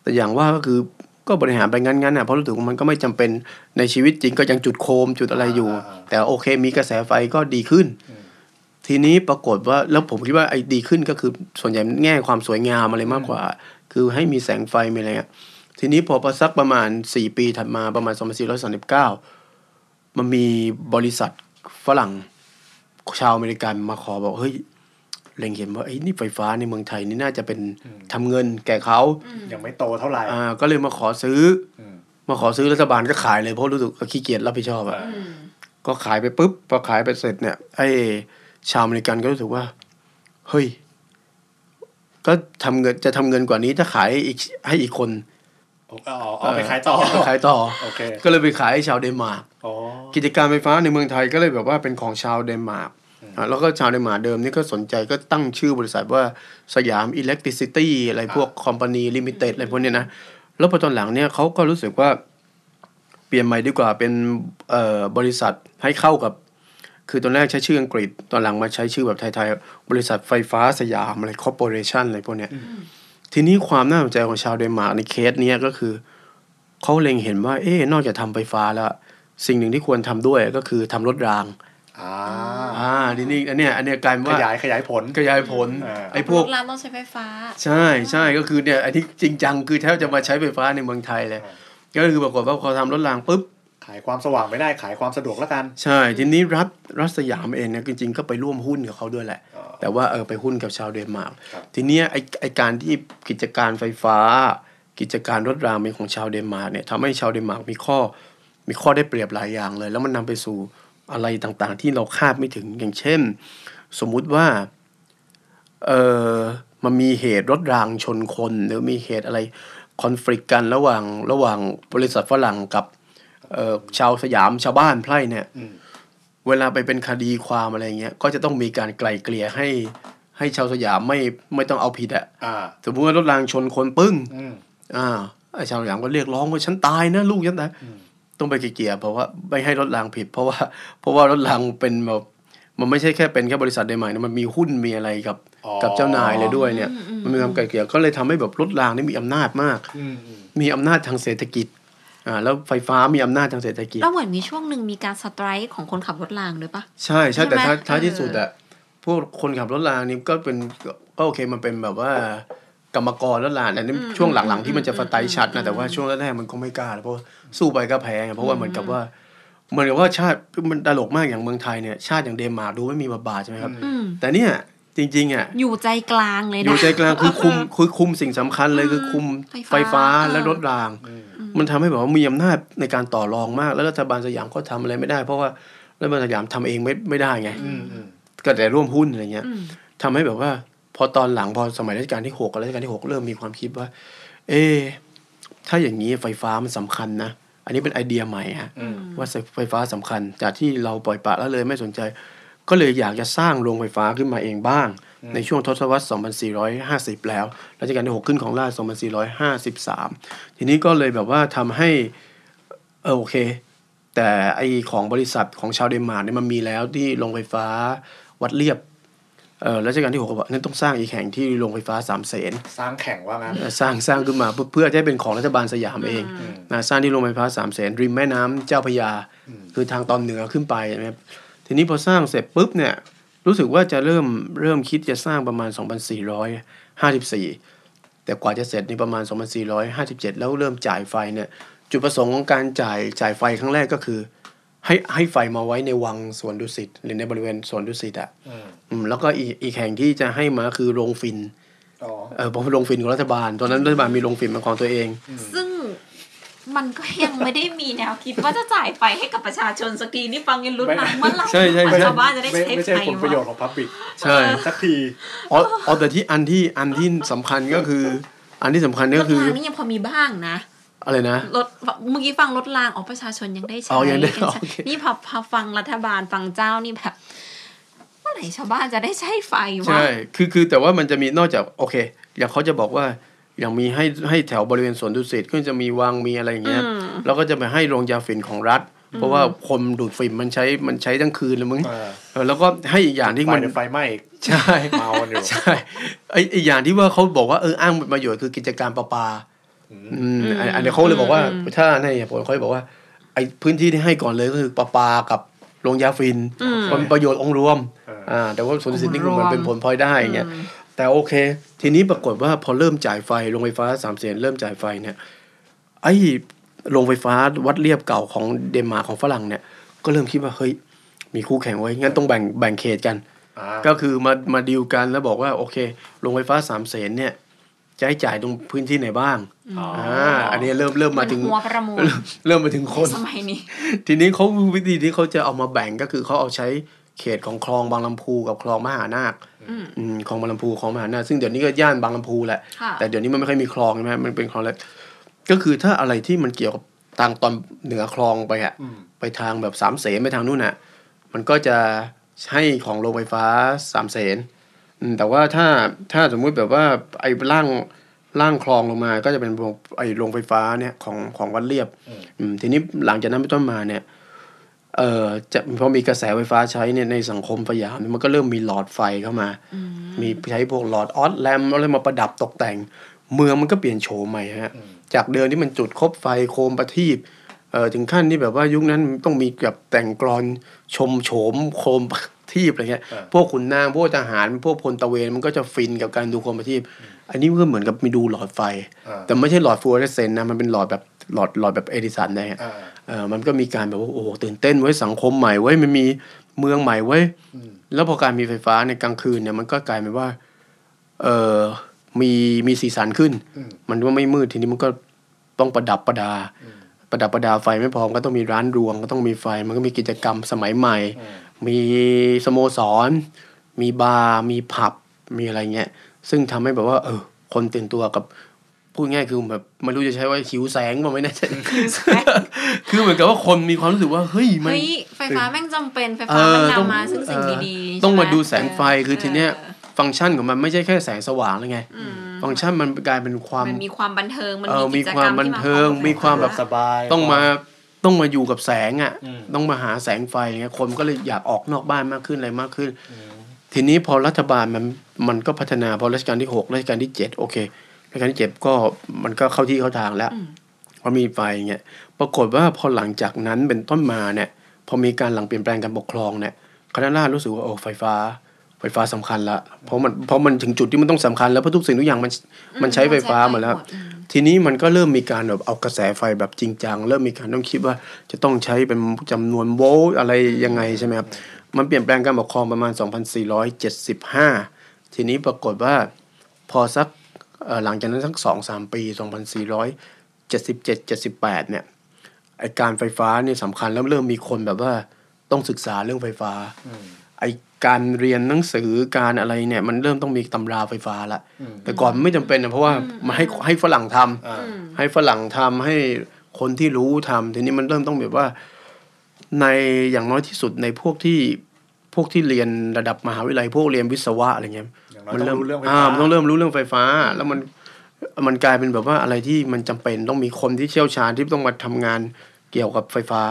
แต่อย่างว่าก็คือ ก็บริหารไปงั้นๆน่ะเพราะรู้สึกว่ามันก็ไม่จำเป็นในชีวิตจริงก็ยังจุดโคมจุดอะไรอยู่อ่าแต่โอเคมีกระแสไฟก็ดีขึ้น ทีนี้ปรากฏว่าแล้วผมคิดว่าไอ้ดีขึ้นก็คือส่วนใหญ่แง่ความสวยงามอะไรมากกว่า คือให้มีแสงไฟมีอะไรเงี้ยทีนี้พอประสักประมาณ4ปีถัดมาประมาณ2439มันมีบริษัทฝรั่งชาวอเมริกันมาขอบอกเฮ้ย เล็งเห็นว่าไอ้ยนี่ไฟฟ้าในเมืองไทยนี่น่าจะเป็นทำเงินแก่เขายังไม่โตเท่าไหร่อ่าก็เลยมาขอซื้ออมมาขอซื้อรัฐบาลก็ขายเลยเพราะรู้สึกว่าขี้เกียจรับผิดชอบอะอืมก็ขายไปปุ๊บพอขายไปเสร็จเนี่ยไอ้ชาวอเมริกันก็รู้สึกว่า เฮ้ย ก็ทำเงินจะทำเงินกว่านี้ถ้าขายให้อีกให้อีกคนเอาเอาเอาไปขายต่อขายต่อโอเคก็เลยไปขายให้ชาวเดนมาร์กอ๋อกิจการไฟฟ้าในเมืองไทยก็เลยแบบว่าเป็นของชาวเดนมาร์กอะ แล้วก็ชาวเดนมาร์กเดิมนี่ก็สนใจก็ตั้งชื่อบริษัทว่าสยาม Electricity อะไรพวก Company Limited อะไรพวกนี้นะ แล้วพอตอนหลังเนี่ยเขาก็รู้สึกว่าเปลี่ยนใหม่ดีกว่าเป็นบริษัทให้เข้ากับ คือตอนแรกใช้ชื่ออังกฤษ ตอนหลังมาใช้ชื่อแบบไทยๆ บริษัทไฟฟ้าสยามอะไร Corporation อะไรพวกเนี้ยทีนี้ความน่าสนใจของชาวเดนมาร์กในเคสเนี้ยก็คือเขาเล็งเห็นว่า เอ๊นอกจากทำไฟฟ้าแล้ว สิ่งหนึ่งที่ควรทำด้วยก็คือทำรถราง อ่าอ่าทีนี้อันเนี้ยอันเนี้ยกลายเป็นขว่ายายขยายผลขยายผลอ่าไอ้พวกรถรางต้องใช้ไฟฟ้า ใช่ใช่ก็คือเนี่ยอันที่จริงจังคือแทบจะมาใช้ไฟฟ้าในเมืองไทยเลยก็คือปรากฏว่าพอทำรถรางปุ๊บขายความสว่างไม่ได้ขายความสะดวกแล้วกัน ใช่ทีนี้รัฐรัฐสยามเองเนี่ยจริงๆก็ไปร่วมหุ้นกับเขาด้วยแหละอ๋อแต่ว่าเออไปหุ้นกับชาวเดนมาร์กครับทีเนี้ยไอไอการที่กิจการไฟฟ้า กิจการรถรางเป็นของชาวเดนมาร์กเนี่ยทำให้ชาวเดนมาร์กมีข้อมีข้อได้เปรียบหลายอย่างเลย แล้วมันนำไปสู่ อะไรต่างๆ ที่เราคาดไม่ถึงอย่างเช่น สมมุติว่าเออมันมีเหตุรถรางชนคน หรือมีเหตุอะไรคอน FLICT กันระหว่างระหว่างบริษัทฝรั่งกับเอ่อชาวสยามชาวบ้านไพร่เนี่ยอืมเวลาไปเป็นคดีความอะไรเงี้ยก็จะต้องมีการไกล่เกลี่ยให้ให้ชาวสยามไม่ไม่ต้องเอาผิดอะอ่าสมมติว่ารถรางชนคนปึ้งอืมอ่าไอ้ชาวสยามก็เรียกร้องว่าฉันตายนะลูกฉันตายอืม ต้องไปไกล่เกลี่ยเพราะว่าไม่ให้รถรางผิด เพราะว่าเพราะว่ารถรางเป็นแบบมันไม่ใช่แค่เป็นแค่บริษัทใดใหม่นะมันมีหุ้นมีอะไรกับอ๋อกับเจ้านายเลยด้วยเนี่ยอืมอืมมันมีความไกล่เกลี่ยก็เลยทำให้แบบรถรางนี่มีอำนาจมากอืมอืมมีอำนาจทางเศรษฐกิจอ่าแล้วไฟฟ้ามีอำนาจทางเศรษฐกิจแล้วเหมือนมีช่วงหนึ่งมีการสไตรค์ของคนขับรถรางด้วยปะใช่ใช่แต่ใช่ไหมท้ายท้ายที่เออสุดอะพวกคนขับรถรางนี่ก็เป็นก็โอเคมันเป็นแบบว่า กรรมกรรถรางอันนี้ช่วงหลังๆที่มันจะสไตล์ชัดนะแต่ว่าช่วงแรกๆมันก็ไม่กล้าเพราะว่าสู้ไปก็แพ้ไงเพราะว่าเหมือนกับว่าเหมือนกับว่าชาติมันตลกมากอย่างเมืองไทยเนี่ยชาติอย่างเดนมาร์กดูไม่มีบทบาทใช่ไหมครับอืมแต่เนี่ยจริงๆอะอยู่ใจกลางเลยอนะยู่ใจกลางคือคุมคือคุมสิ่งสำคัญเลยคือคุมไฟไฟฟ้าฟ้าเออและรถราง มันทำให้แบบว่ามีอำนาจในการต่อรองมาก แล้วรัฐบาลสยามก็ทำอะไรไม่ได้ เพราะว่ารัฐบาลสยามทำเองไม่ไม่ได้ไงอืมอืมก็แต่ร่วมหุ้นอะไรเงี้ยอืมทำให้แบบว่า พอตอนหลังพอสมัยรัชกาลที่หกกับรัชกาลที่หกเริ่มมีความคิดว่า เอ๊ะถ้าอย่างนี้ไฟฟ้ามันสำคัญนะ อันนี้เป็นไอเดียใหม่ฮะอืมว่าไฟฟ้าสำคัญ จากที่เราปล่อยปละแล้วเลยไม่สนใจ ก็เลยอยากจะสร้างโรงไฟฟ้าขึ้นมาเองบ้าง ในช่วงทศวรรษ 2450 แล้วรัชกาลที่ 6 ขึ้นของราช2453 ทีนี้ก็เลยแบบว่าทำให้เออโอเค แต่ไอของบริษัทของชาวเดนมาร์กเนี่ยมันมีแล้วที่โรงไฟฟ้าวัดเรียบ เออรัชกาลที่หกก็บอกนั่นต้องสร้างอีกแห่งที่โรงไฟฟ้าสามเสนสร้างแข่งว่างั้นเอ่อสร้างสร้างขึ้นมาเพื่อเพื่อจะให้เป็นของรัฐบาลสยามเองนะสร้างที่โรงไฟฟ้าสามแสนริมแม่น้ำเจ้าพระยา คือทางตอนเหนือขึ้นไปนะครับทีนี้พอสร้างเสร็จปุ๊บเนี่ยรู้สึกว่าจะเริ่มเริ่มคิดจะสร้างประมาณ 2454 แต่กว่าจะเสร็จนี่ประมาณ 2457 แล้วเริ่มจ่ายไฟเนี่ยจุดประสงค์ของการจ่ายจ่ายไฟครั้งแรกก็คือ ให้ให้ไฟมาไว้ในวังสวนดุสิตหรือในบริเวณสวนดุสิตอะอืมอืมแล้วก็อีกอีกแห่งที่จะให้มาคือโรงฟินอ๋อเออผมเป็นโรงฟินของรัฐบาล ตอนนั้นรัฐบาลมีโรงฟินเป็นของตัวเอง ซึ่งมันก็ยังไม่ได้มีแนวคิดว่าจะจ่ายไฟให้กับประชาชนสักทีนี่ฟังยังลุ้นหลังเมื่อไหร่ใช่ใช่ใช่ชาวบ้านจะได้ไม่ใช้ไม่ไฟใช่ผลประโยชน์วะของพับบิกใช่สักทีอ๋ออ๋อแต่ที่อันที่อันที่สำคัญก็คือ อันที่สำคัญรก็ถคือรางนี่ยังพอมีบ้างนะ อะไรนะรถเมื่อกี้ฟังรถรางออกประชาชนยังได้ใช้อ๋อยังได้ใช้โอเคนี่พอพอฟังรัฐบาลฟังเจ้านี่แบบเมื่อไหร่ชาวบ้านจะได้ใช้ไฟวะใช่คือคือแต่ว่ามันจะมีนอกจากโอเค อย่างเขาจะบอกว่าอย่างมีให้ให้แถวบริเวณสวนดุสิตก็จะมีวังมีอะไรอย่างเงี้ยแล้วก็จะไปให้โรงยาฝิ่นของรัฐ เพราะว่าคนดูดฝิ่นมันใช้มันใช้ทั้งคืนเลยมึงเออเออแล้วก็ให้อีกอย่างที่ไฟมันเดี๋ยวไฟไหม้อีกใช่เมากันอยู่ใช่ไอไออย่างที่ว่าเขาบอกว่าเอออ้างประโยชน์คือกิจการประปา อืมอันอันนี้เขาเลยบอกว่าถ้าในเหตุผลเขาเลยบอกว่า ไอพื้นที่ที่ให้ก่อนเลยก็คือประปากับโรงยาฟินมันเป็นประโยชน์องค์รวมเอออ่าแต่ว่าสวนดุสิตนี่ก็องค์เหรวมมือนเป็นผลพลอยได้อย่างเงี้ยแต่โอเค ทีนี้ปรากฏว่าพอเริ่มจ่ายไฟโรงไฟฟ้าสามเสนเริ่มจ่ายไฟเนี่ยไอโรงไฟฟ้าวัดเรียบเก่าของเดนมาร์กของฝรั่งเนี่ย ก็เริ่มคิดว่าเฮ้ยมีคู่แข่งไว้งั้นต้องแบ่งแบ่งเขตกันอ่าก็คือมามาดีลกันแล้วบอกว่าโอเคโรงไฟฟ้าสามเสนเนี่ย จะให้จ่ายตรงพื้นที่ไหนบ้างอ๋ออ่าอันนี้เริ่มเริ่มเหมืมาอนถึงหัวประมูลเริ่มเริ่มมาถึงคนสมัยนี้ ทีนี้เขาวิธีที่เขาจะเอามาแบ่งก็คือเขาเอาใช้เขตของคลองบางลำพูกับคลองมหานาคอืมอืมคลองบางลำพูคลองมหานาคซึ่งเดี๋ยวนี้ก็ย่านบางลำพูแหละค่ะแต่เดี๋ยวนี้มันไม่ค่อยมีคลองใช่ไหมมันเป็นคลองแล้วก็คือถ้าอะไรที่มันเกี่ยวกับทางตอนเหนือคลองไปอะอืมไปทางแบบสามเสนไปทางนู่นน่ะมันก็จะให้ของโรงไฟฟ้าสามเสนอืม แต่ว่าถ้าถ้าสมมุติแบบว่าไอ้ล่างล่างคลองลงมาก็จะเป็นโรงไอ้โรงไฟฟ้าเนี่ยของของวัดเรียบอืมทีนี้หลังจากนั้นเป็นต้นมาเนี่ยเอ่อจะพอมีกระแสไฟฟ้าใช้เนี่ยในสังคมสยามเนี่ยมันก็เริ่มมีหลอดไฟเข้ามา มีใช้พวกหลอดออสแลมอะไรมาประดับตกแต่ง เมืองมันก็เปลี่ยนโฉมใหม่ฮะจากเดิมที่มันจุดคบไฟโคมประทีปเอ่อถึงขั้นที่แบบว่ายุคนั้นต้องมีแบบแต่งกรอนชมโฉมโคมประ ทีปอะไรเงี้ยเออพวกขุนนางพวกทหารพวกพลตระเวนมันก็จะฟินกับการดูโคมประทีปอันนี้มันก็เหมือนกับมีดูหลอดไฟอ่าแต่ไม่ใช่หลอดฟลูออเรสเซนต์นะมันเป็นหลอดแบบหลอดหลอดแบบเอดิสันนะฮะอ่าเออมันก็มีการแบบว่าโอ้โหตื่นเต้นเว้ยสังคมใหม่เว้ยมันมีเมืองใหม่เว้ยแล้วพอการมีไฟฟ้าในกลางคืนเนี่ยมันก็กลายเป็นว่า เออมีมีสีสันขึ้น มันก็ไม่มืดทีนี้มันก็ต้องประดับประดา ประดับประดาไฟไม่พอมันก็ต้องมีร้านรวงก็ต้องมีไฟ มันก็มีกิจกรรมสมัยใหม่ มีสโมสร มีบาร์มีผับมีอะไรเงี้ย ซึ่งทำให้แบบว่า เออ คนตื่นตัวกับพูดง่ายคือแบบไม่รู้จะใช้ว่าหิวแสงมั้ไม่แน่ใจคือเหมือนกับว่าคนมีความรู้สึกว่าเฮ้ยมันเฮ้ยไฟฟ้าแม่งจำเป็นไฟเอฟ้ามันอต้องนำมาซึ่งสิ่งเออดีๆต้องใช่ไหมาดูแสงไฟเคือทีเนี้ยฟังก์ชันของมันไม่ใช่แค่แสงสว่างแล้วไง ฟังก์ชันมันกลายเป็นความมันมีความบันเทิงมันเออมีมีกิจควากรมรมบันที่เทิงข้มีความแบบสบาย ต้องมา ต้องมาอยู่กับแสงอะอืมต้องมาหาแสงไฟเงี้ยคนก็เลยอยากออกนอกบ้านมากขึ้นอะไรมากขึ้น ทีนี้พอรัฐบาลมันมันก็พัฒนาพอรัชกาลที่หกรัชกาลที่เจ็ดโอเครัชกาลที่เจ็ดก็มันก็เข้าที่เข้าทางแล้วพอมีไฟเงี้ยปรากฏว่าพอหลังจากนั้นเป็นต้นมาเนี่ย พอมีการหลังเปลี่ยนแปลงการปกครองเนี่ยคณะราษฎรรู้สึกว่าโอ้ไฟฟ้า ไฟฟ้าสำคัญละเพราะมันเพราะมันถึงจุดที่มันต้องสำคัญแล้วเพราะทุกสิ่งทุกอย่างมันมันใช้ไฟฟ้าหมดแล้ว ทีนี้มันก็เริ่มมีการแบบเอากระแสไฟแบบจริงจังเริ่มมีการต้องคิดว่าจะต้องใช้เป็นจำนวนโวลต์อะไรยังไงใช่ไหมครับมันเปลี่ยนแปลงการปกครองประมาณ 2475 ทีนี้ปรากฏว่าพอสักเอ่อหลังจากนั้นสักสองสามปีสองพันสี่ร้อยเจ็ดสิบเจ็ดเจ็ดสิบแปดเนี่ยไอการไฟฟ้าเนี่ยสำคัญแล้วเริ่มมีคนแบบว่าต้องศึกษาเรื่องไฟฟ้าไอ การเรียนหนังสือการอะไรเนี่ย มันเริ่มต้องมีตำราไฟฟ้าละแต่ก่อนมันไม่จำเป็นนะเพราะว่ามันให้ให้ฝรั่งทำอ่าให้ฝรั่งทำให้คนที่รู้ทำทีนี้มันเริ่มต้องแบบว่าในอย่างน้อยที่สุดในพวกที่พวกที่เรียนระดับมหาวิทยาลัยพวกเรียนวิศวะอะไรเงี้ยอย่างน้อยต้องรู้เรื่องไฟอ่าฟ้ามันต้องเริ่มรู้เรื่องไฟฟ้า แล้วมันมันกลายเป็นแบบว่าอะไรที่มันจำเป็นต้องมีคนที่เชี่ยวชาญที่ต้องมาทำงานเกี่ยวกับไฟฟ้า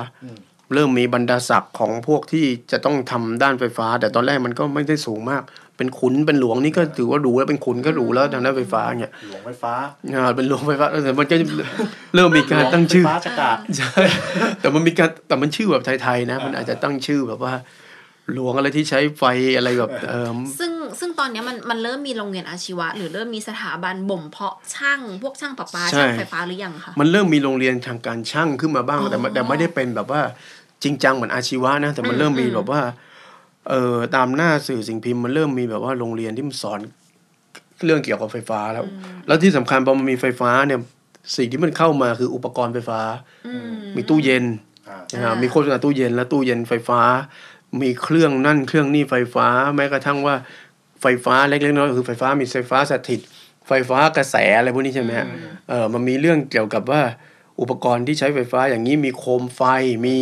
เริ่มมีบรรดาศักดิ์ของพวกที่จะต้องทำด้านไฟฟ้า แต่ตอนแรกมันก็ไม่ได้สูงมาก เป็นขุนเป็นหลวงนี่ก็ถือว่าดูแล้วเป็นขุนก็ดูแล้วทางด้านไฟฟ้าเนี่ยหลวงไฟฟ้าอ่าเป็นหลวงไฟฟ้าแต่มันก็เริ่มมีการตั้งชื่อหลวไฟฟ้าชะกาดใช่แต่มันมีการแต่มันชื่อแบบไทยๆนะ มันอาจจะตั้งชื่อแบบว่า หลวงอะไรที่ใช้ไฟอะไรแบบเออซึ่งซึ่งตอนเนี้ยมันมันเริ่มมีโรงเรียนอาชีวะ หรือเริ่มมีสถาบันบ่มเพาะช่าง พวกช่างประปาช่างไฟฟ้าหรือยังคะมันเริ่มมีโรงเรียนทางการช่างขึ้นมาบ้างแต่มันแต่ไม่ได้เป็นแบบว่าจริงจังเหมือนอาชีวะนะ แต่มันเริ่มมีแบบว่าเออตามหน้าสื่อสิ่งพิมพ์มันเริ่มมีแบบว่าโรงเรียนที่มันสอนเรื่องเกี่ยวกับไฟฟ้าแล้ว แล้วที่สำคัญพอมันมีไฟฟ้าเนี่ยสิ่งที่มันเข้ามาคืออุปกรณ์ไฟฟ้า มีตู้เย็นอ่านะครับมีโฆษณาตู้เย็นและตู้เย็นไฟฟ้า มีเครื่องนั่นเครื่องนี่ไฟฟ้า แม้กระทั่งว่าไฟฟ้าเล็กๆน้อยๆคือไฟฟ้ามีไฟฟ้าสถิต ไฟฟ้ากระแสอะไรพวกนี้ใช่ไหมฮะเออมันมีเรื่องเกี่ยวกับว่าอุปกรณ์ที่ใช้ไฟฟ้าอย่างนี้มีโคมไฟมี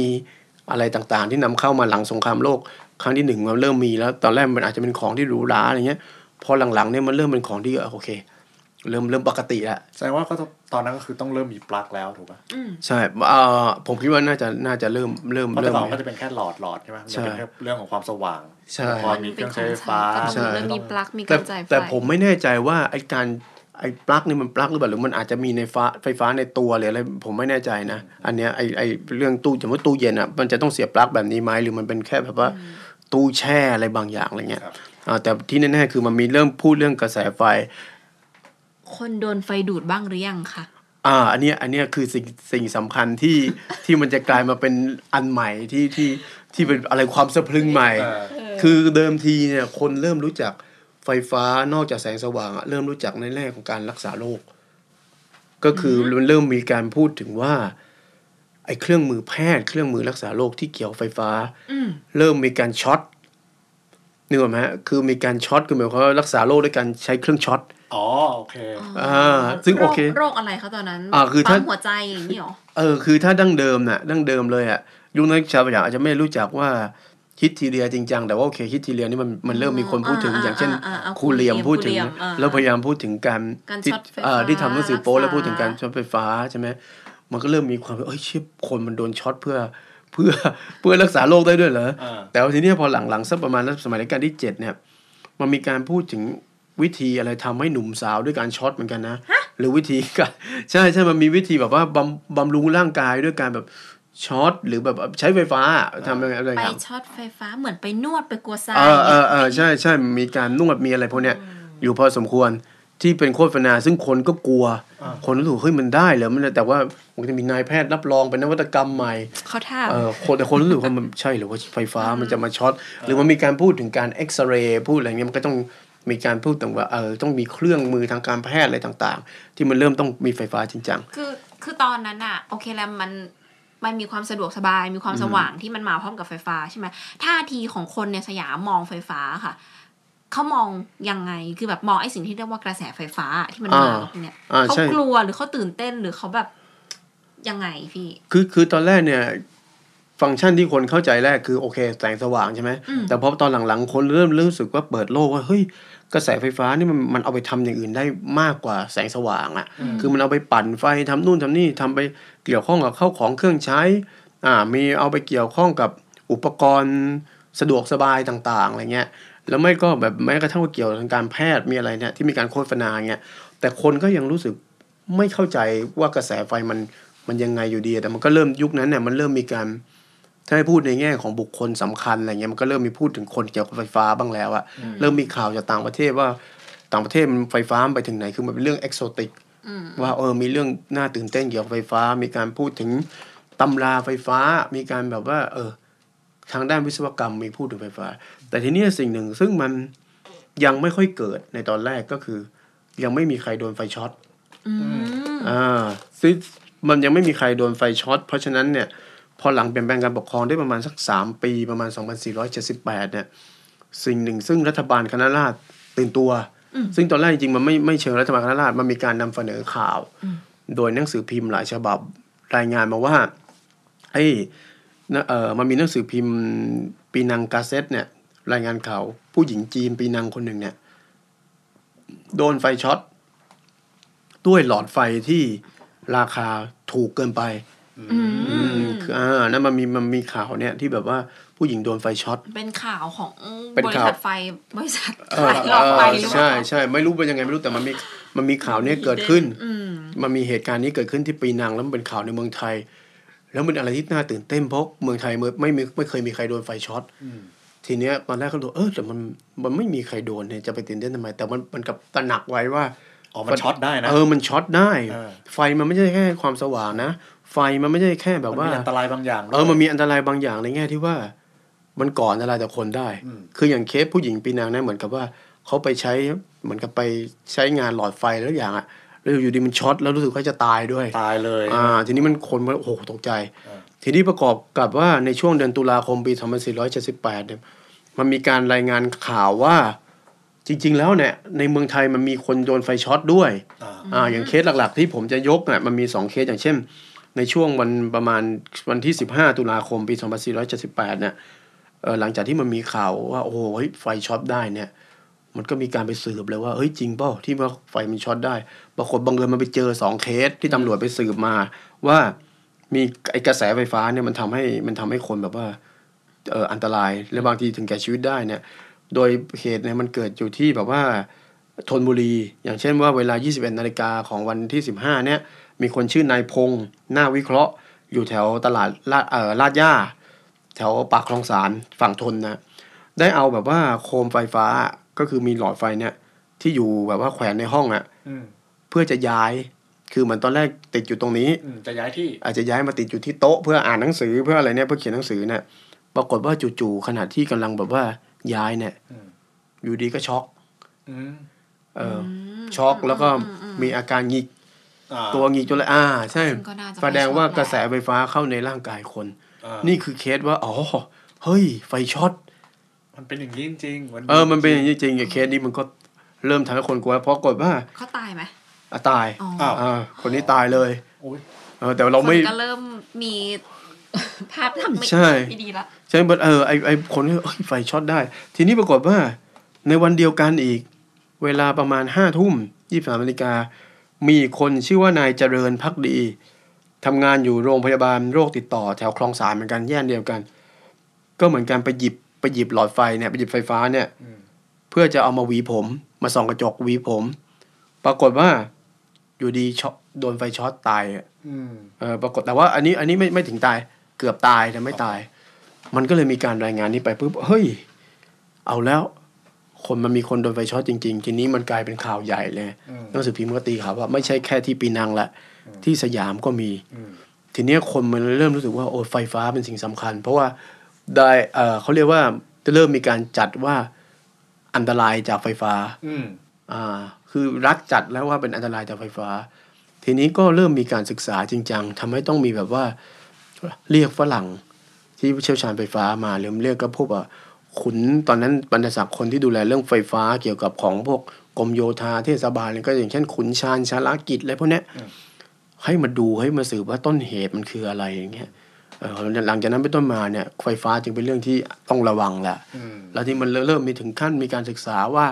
อะไรต่างๆ ที่นำเข้ามาหลังสงครามโลกครั้งที่หนึ่งมันเริ่มมีแล้ว ตอนแรกมันอาจจะเป็นของที่หรูหราอะไรเงี้ยพอหลังๆเนี่ยมันเริ่มเป็นของที่เออโอเค เริ่มเริ่มปกติแล้วแสดงว่าก็ต้องตอนนั้นก็คือต้องเริ่มมีปลั๊กแล้วถูกป่ะใช่เอ่อผมคิดว่าน่าจะน่าจะเริ่มเริ่มเพราะเริ่แต่มก่อนก็จะเป็นแค่หลอดหลอดใช่ไหมมันใช่จะเป็นแค่เรื่องของความสว่างใช่พอมีเครื่องใช้ไฟฟ้าใช่เริ่มมีปลั๊กมีแต่การจ่ายไฟแต่ผมไม่แน่ใจว่าไอ้การไอ้ปลั๊กนี่มันปลั๊กหรือเปล่าหรือมันอาจจะมีในฟ้าไฟฟ้าในตัวหรืออะไรผมไม่แน่ใจนะ อันเนี้ยไอ้ไอ้เรื่องตู้สมมติตู้เย็นอะมันจะต้องเสียบปลั๊กแบบนี้ไหมหรือมันเป็นแค่แบบว่าตู้แช่อะไรบางอย่างอะไรเงี้ยครับอ่าแต่ที่แน่ๆคือมันมีเริ่มพูดเรื่องกระแสไฟ คนโดนไฟดูดบ้างหรือยังคะอ่าอันเนี้ยอันเนี้ยคือสิ่งสิ่งสำคัญที่ที่มันจะกลายมาเป็นอันใหม่ที่ที่ที่เป็นอะไรความสะพรึงใหม่เออคือเดิมทีเนี่ยคนเริ่มรู้จักไฟฟ้านอกจากแสงสว่างอะเริ่มรู้จักในแง่ของการรักษาโรคก็คือมันเริ่มมีการพูดถึงว่าไอ้เครื่องมือแพทย์เครื่องมือรักษาโรคที่เกี่ยวไฟฟ้าอืมเริ่มมีการช็อต นึกออกไหมฮะคือมีการช็อตคือหมายความว่ารักษาโรคด้วยการใช้เครื่องช็อตอ๋อโอเคอ่าซึ่งโอเคโรโรคอะไรคะตอนนั้นอ่าคือถ้าปั๊มหัวใจอย่างนี้หรอเออคือถ้าดั้งเดิมน่ะดั้งเดิมเลยอะยุคนั้นชาวประหยัดอาจจะไม่รู้จักว่าฮิตทีเรียจริงจังแต่ว่าโอเคฮิตทีเรียนี่มันมันเริ่มมีคนพูดถึงอ่าอย่างเช่นอ่าอ่าครูเหลียมพูดถึงครูเหลี่ยมอ่าแล้วพยายามพูดถึงการการที่ช็อตไฟฟ้าเอ่อที่ทำหนังสือโป๊แล้วรักษาพูดถึงการช็อตไฟฟ้าใช่ไหมมันก็เริ่มมีความเอ้ยชิบคนมันโดนช็อตเพื่อ เพื่อเพื่อรักษาโรคได้ด้วยเหรออ่าแต่ว่าทีเนี้ยพอหลังๆสักประมาณสมัยรัชกาลที่เจ็ดเนี่ยมันมีการพูดถึงวิธีอะไรทำให้หนุ่มสาวด้วยการช็อตเหมือนกันนะ หรือวิธีการใช่ใช่มันมีวิธีแบบว่าบำบำรุงร่างกายด้วยการแบบช็อตหรือแบบใช้ไฟฟ้าทำอะไรอะไรไปครับช็อตไฟฟ้าเหมือนไปนวดไปกัวซาเออเออเออใช่ใช่มีการนวดมีอะไรพวกเนี้ยอยู่พอสมควร ที่เป็นโฆษณาซึ่งคนก็กลัว คนรู้สึกเฮ้ยมันได้เหรอมันแต่ว่ามันจะมีนายแพทย์รับรองเป็นนวัตกรรมใหม่เขาท่าเออคนแต่คนรู้สึกว่ามันใช่หรือว่าไฟฟ้ามันจะมาช็อตหรือมันมีการพูดถึงการเอ็กซเรย์พูดอะไรเงี้ยมันก็ต้องมีการพูดถึงว่าเออต้องมีเครื่องมือทางการแพทย์อะไรต่าง ๆ ที่มันเริ่มต้องมีไฟฟ้าจริงจังคือคือตอนนั้นอะโอเคแล้วมันมันมีความสะดวกสบายมีความสว่างที่มันมาพร้อมกับไฟฟ้าใช่ไหมท่าทีของคนในสยามมองไฟฟ้าค่ะ เขามองยังไงคือแบบมองไอ้สิ่งที่เรียกว่ากระแสไฟฟ้าที่มันมาอ่ากับพวกเนี่ยอ่าเขาใช่กลัวหรือเขาตื่นเต้นหรือเขาแบบยังไงพี่ คือคือตอนแรกเนี่ย ฟังก์ชันที่คนเข้าใจแรกคือโอเคแสงสว่างใช่ไหมอืมแต่พอตอนหลังๆ คนเริ่มรู้สึกว่าเปิดโลกว่าเฮ้ยกระแสไฟฟ้านี่มันมันเอาไปทำอย่างอื่นได้มากกว่าแสงสว่างอะ่ะ คือมันเอาไปปั่นไฟทำนู่นทำนี่ทำไปเกี่ยวข้องกับเข้าของเครื่องใช้ อ่า มีเอาไปเกี่ยวข้องกับอุปกรณ์สะดวกสบายต่างๆอะไรเงี้ย แล้วไม่ก็แบบแม้กระทั่งว่าเกี่ยวกับทางการแพทย์มีอะไรเนี่ยที่มีการโฆษณาเงี้ยแต่คนก็ยังรู้สึกไม่เข้าใจว่ากระแสไฟมันมันยังไงอยู่ดีแต่มันก็เริ่มยุคนั้นเนี่ยมันเริ่มมีการถ้าให้พูดในแง่ของบุคคลสำคัญอะไรเงี้ยมันก็เริ่มมีพูดถึงคนเกี่ยวกับไฟฟ้าบ้างแล้วอะเริ่มมีข่าวจากต่างประเทศว่าต่างประเทศมันไฟฟ้ามันไปถึงไหนคือมันเป็นเรื่องเอกโซติกว่าเออมีเรื่องน่าตื่นเต้นเกี่ยวกับไฟฟ้า มีการพูดถึงตำราไฟฟ้า มีการแบบว่า เออ ทางด้านวิศวกรรมมีพูดถึงไฟฟ้า แต่ทีนี้สิ่งหนึ่งซึ่งมันยังไม่ค่อยเกิดในตอนแรกก็คือ ยังไม่มีใครโดนไฟช็อตอืมอ่าซึ่งมันยังไม่มีใครโดนไฟช็อตเพราะฉะนั้นเนี่ย พอหลังเปลี่ยนแปลงการปกครองได้ประมาณสักสามปีประมาณ 2478 เนี่ย สิ่งหนึ่งซึ่งรัฐบาลคณะราษฎรตื่นตัว ซึ่งตอนแรกจริงๆมันไม่ไม่เชิงรัฐบาลคณะราษฎรมันมีการนำเสนอข่าว โดยหนังสือพิมพ์หลายฉบับรายงานมาว่าไอ้นะเออมันมีหนังสือพิมพ์Penang Gazette เนี่ย รายงานข่าวผู้หญิงจีนปีนังคนหนึ่งเนี่ย โดนไฟช็อตด้วยหลอดไฟที่ราคาถูกเกินไปอืมอืมคืออ่านั่นมันมีมันมีข่าวเนี่ยที่แบบว่าผู้หญิงโดนไฟช็อต เป็นข่าวของเป็นบริข่าว ษัทไฟบริษัทเออขายหลอดไฟหรือเปใช่ล่าใช่ไม่รู้เป็นยังไงไม่รู้แต่มันมีมันมีข่าวเนี้ยเกิดขึ้น อืม มันมีเหตุการณ์นี้เกิดขึ้นที่ปีนังแล้วมันเป็นข่าวในเมืองไทย แล้วมันอะไรที่น่าตื่นเต้นเพราะเมืองไทยไม่ไม่มีไม่เคยมีใครโดนไฟช็อตอืม ทีเนี้ยตอนแรกก็ดูเออแต่มันมันไม่มีใครโดนเนี่ยจะไปตื่นเต้นทำไม แต่มันมันกลับตระหนักไว้ว่าอ๋อมันช็อตได้นะเออมันช็อตได้เออไฟมันไม่ใช่แค่ความสว่างนะ ไฟมันไม่ใช่แค่แบบว่ามันมีอันตรายบางอย่างด้วยเออมันมีอันตรายบางอย่างในแง่ที่ว่า มันก่ออันตรายต่อคนได้อืมคืออย่างเคสผู้หญิงปีนังเนี่ยเหมือนกับว่าเขาไปใช้เหมือนกับไปใช้งานหลอดไฟแล้วอย่างอะแล้วอยู่ดีมันช็อตแล้วรู้สึกว่าจะตายด้วย ตายเลย อ่า ทีนี้มันคนมันโอ้โหตกใจเออ ทีนี้ประกอบกับว่าในช่วงเดือนตุลาคมปี 2478เนี่ยมันมีการรายงานข่าวว่าจริง ๆ แล้วเนี่ยในเมืองไทยมันมีคนโดนไฟช็อตด้วยอ่าอ่าอย่างเคสหลักๆ ที่ผมจะยกอะมันมีสองเคสอย่างเช่น ในช่วงวันประมาณวันที่ 15 ตุลาคมปี 2478เนี่ยเออหลังจากที่มันมีข่าวว่าโอ้โหเฮ้ยไฟช็อตได้เนี่ย มันก็มีการไปสืบเลยว่าเฮ้ยจริงเปล่าที่ว่าไฟมันช็อตได้ปรากฏบังเอิญมันไปเจอสองเคสที่ตำรวจไปสืบมาว่า มีไอกระแสไฟฟ้าเนี่ยมันทำให้มันทำให้คนแบบว่าเอออันตรายและบางทีถึงแก่ชีวิตได้เนี่ย โดยเหตุเนี่ยมันเกิดอยู่ที่แบบว่าธนบุรี อย่างเช่นว่าเวลา 21นาฬิกาของวันที่ 15เนี่ยมีคนชื่อนายพงษ์หน้าวิเคราะห์ อยู่แถวตลาดลาดเอ่อลาดย่า แถวปากคลองสารฝั่งทนนะได้เอาแบบว่าโคมไฟฟ้าก็คือมีหลอดไฟเนี่ย ที่อยู่แบบว่าแขวนในห้องอะอืมเพื่อจะย้าย คือเหมือนตอนแรกติดอยู่ตรงนี้อืมจะย้ายที่อาจจะย้ายมาติดอยู่ที่โต๊ะเพื่ออ่านหนังสือเพื่ออะไรเนี่ยเพื่อเขียนหนังสือเนี่ยปรากฏว่าจู่ๆขณะที่กำลังแบบว่าย้ายเนี่ยอืมอยู่ดีก็ช็อกอืมเอออช็อกแล้วก็มีอาการหงิกอ่าตัวหงิกจนเลยอ่า ใช่ซึ่งก็น่าจะแสดงว่ากระแสไฟช็อตแหละไฟฟ้าเข้าในร่างกายคนอ่านี่คือเคสว่าอ๋อเฮ้ย ไฟช็อตมันเป็นอย่างนี้จริงๆเออมันเป็นอย่างนี้จริงๆเคสนี้มันก็เริ่มทำให้คนกลัวเพราะกฏว่าเขาตายไหม อะตายอ๋ออ้าวอ่าคนนี้ตายเลยโอ้ยเออแต่เราไม่คนก็เริ่มมีภาพทำไม่ใช่ไม่ดีละใช่ไหมเออไอไอคนที่เอ้ยไฟช็อตได้ ทีนี้ปรากฏว่า ในวันเดียวกันอีก เวลาประมาณห้าทุ่มยี่สามนาฬิกา มีคนชื่อว่านายเจริญพักดีทำงานอยู่โรงพยาบาลโรคติดต่อแถวคลองสานเหมือนกันย่านเดียวกัน ก็เหมือนกันไปหยิบไปหยิบหลอดไฟเนี่ยไปหยิบไฟฟ้าเนี่ยอืมเพื่อจะเอามาหวีผม มาส่องกระจกหวีผม ปรากฏว่า อยู่ดีช็อตโดนไฟช็อตตายอะอืมเออปรากฏแต่ว่า อันนี้อันนี้ไม่ไม่ถึงตายเกือบตายแต่ไม่ตาย มันก็เลยมีการรายงานนี้ไปปุ๊บเฮ้ย เอาแล้ว คนมันมีคนโดนไฟช็อตจริง ๆ ทีนี้มันกลายเป็นข่าวใหญ่เลยอืมหนังสือพิมพ์ก็ตีข่าวว่าไม่ใช่แค่ที่ปีนังละที่สยามก็มีอืมทีเนี้ยคนมันเริ่มรู้สึกว่าโอ้ไฟฟ้าเป็นสิ่งสำคัญ เพราะว่าได้เออเขาเรียกว่าจะเริ่มมีการจัดว่าอันตรายจากไฟฟ้าอืมอ่า คือรัฐจัดแล้วว่าเป็นอันตรายจากไฟฟ้า ทีนี้ก็เริ่มมีการศึกษาจริงจังทำให้ต้องมีแบบว่าเรียกฝรั่งที่เชี่ยวชาญไฟฟ้ามาหรือเรียกก็พวกว่าขุนตอนนั้นบรรดาศักดิ์คนที่ดูแลเรื่องไฟฟ้าเกี่ยวกับของพวกกรมโยธาเทศบาลเนี่ยก็อย่างเช่นขุนชาญชาลากิจอะไรพวกเนี้ยให้มาดูให้มาสืบว่าต้นเหตุมันคืออะไรอย่างเงี้ยเออหลังจากนั้นเป็นต้นมาเนี่ยไฟฟ้าจึงเป็นเรื่องที่ต้องระวังแหละอืมแล้วที่มันเริ่มมีถึงขั้นมีการศึกษาว่า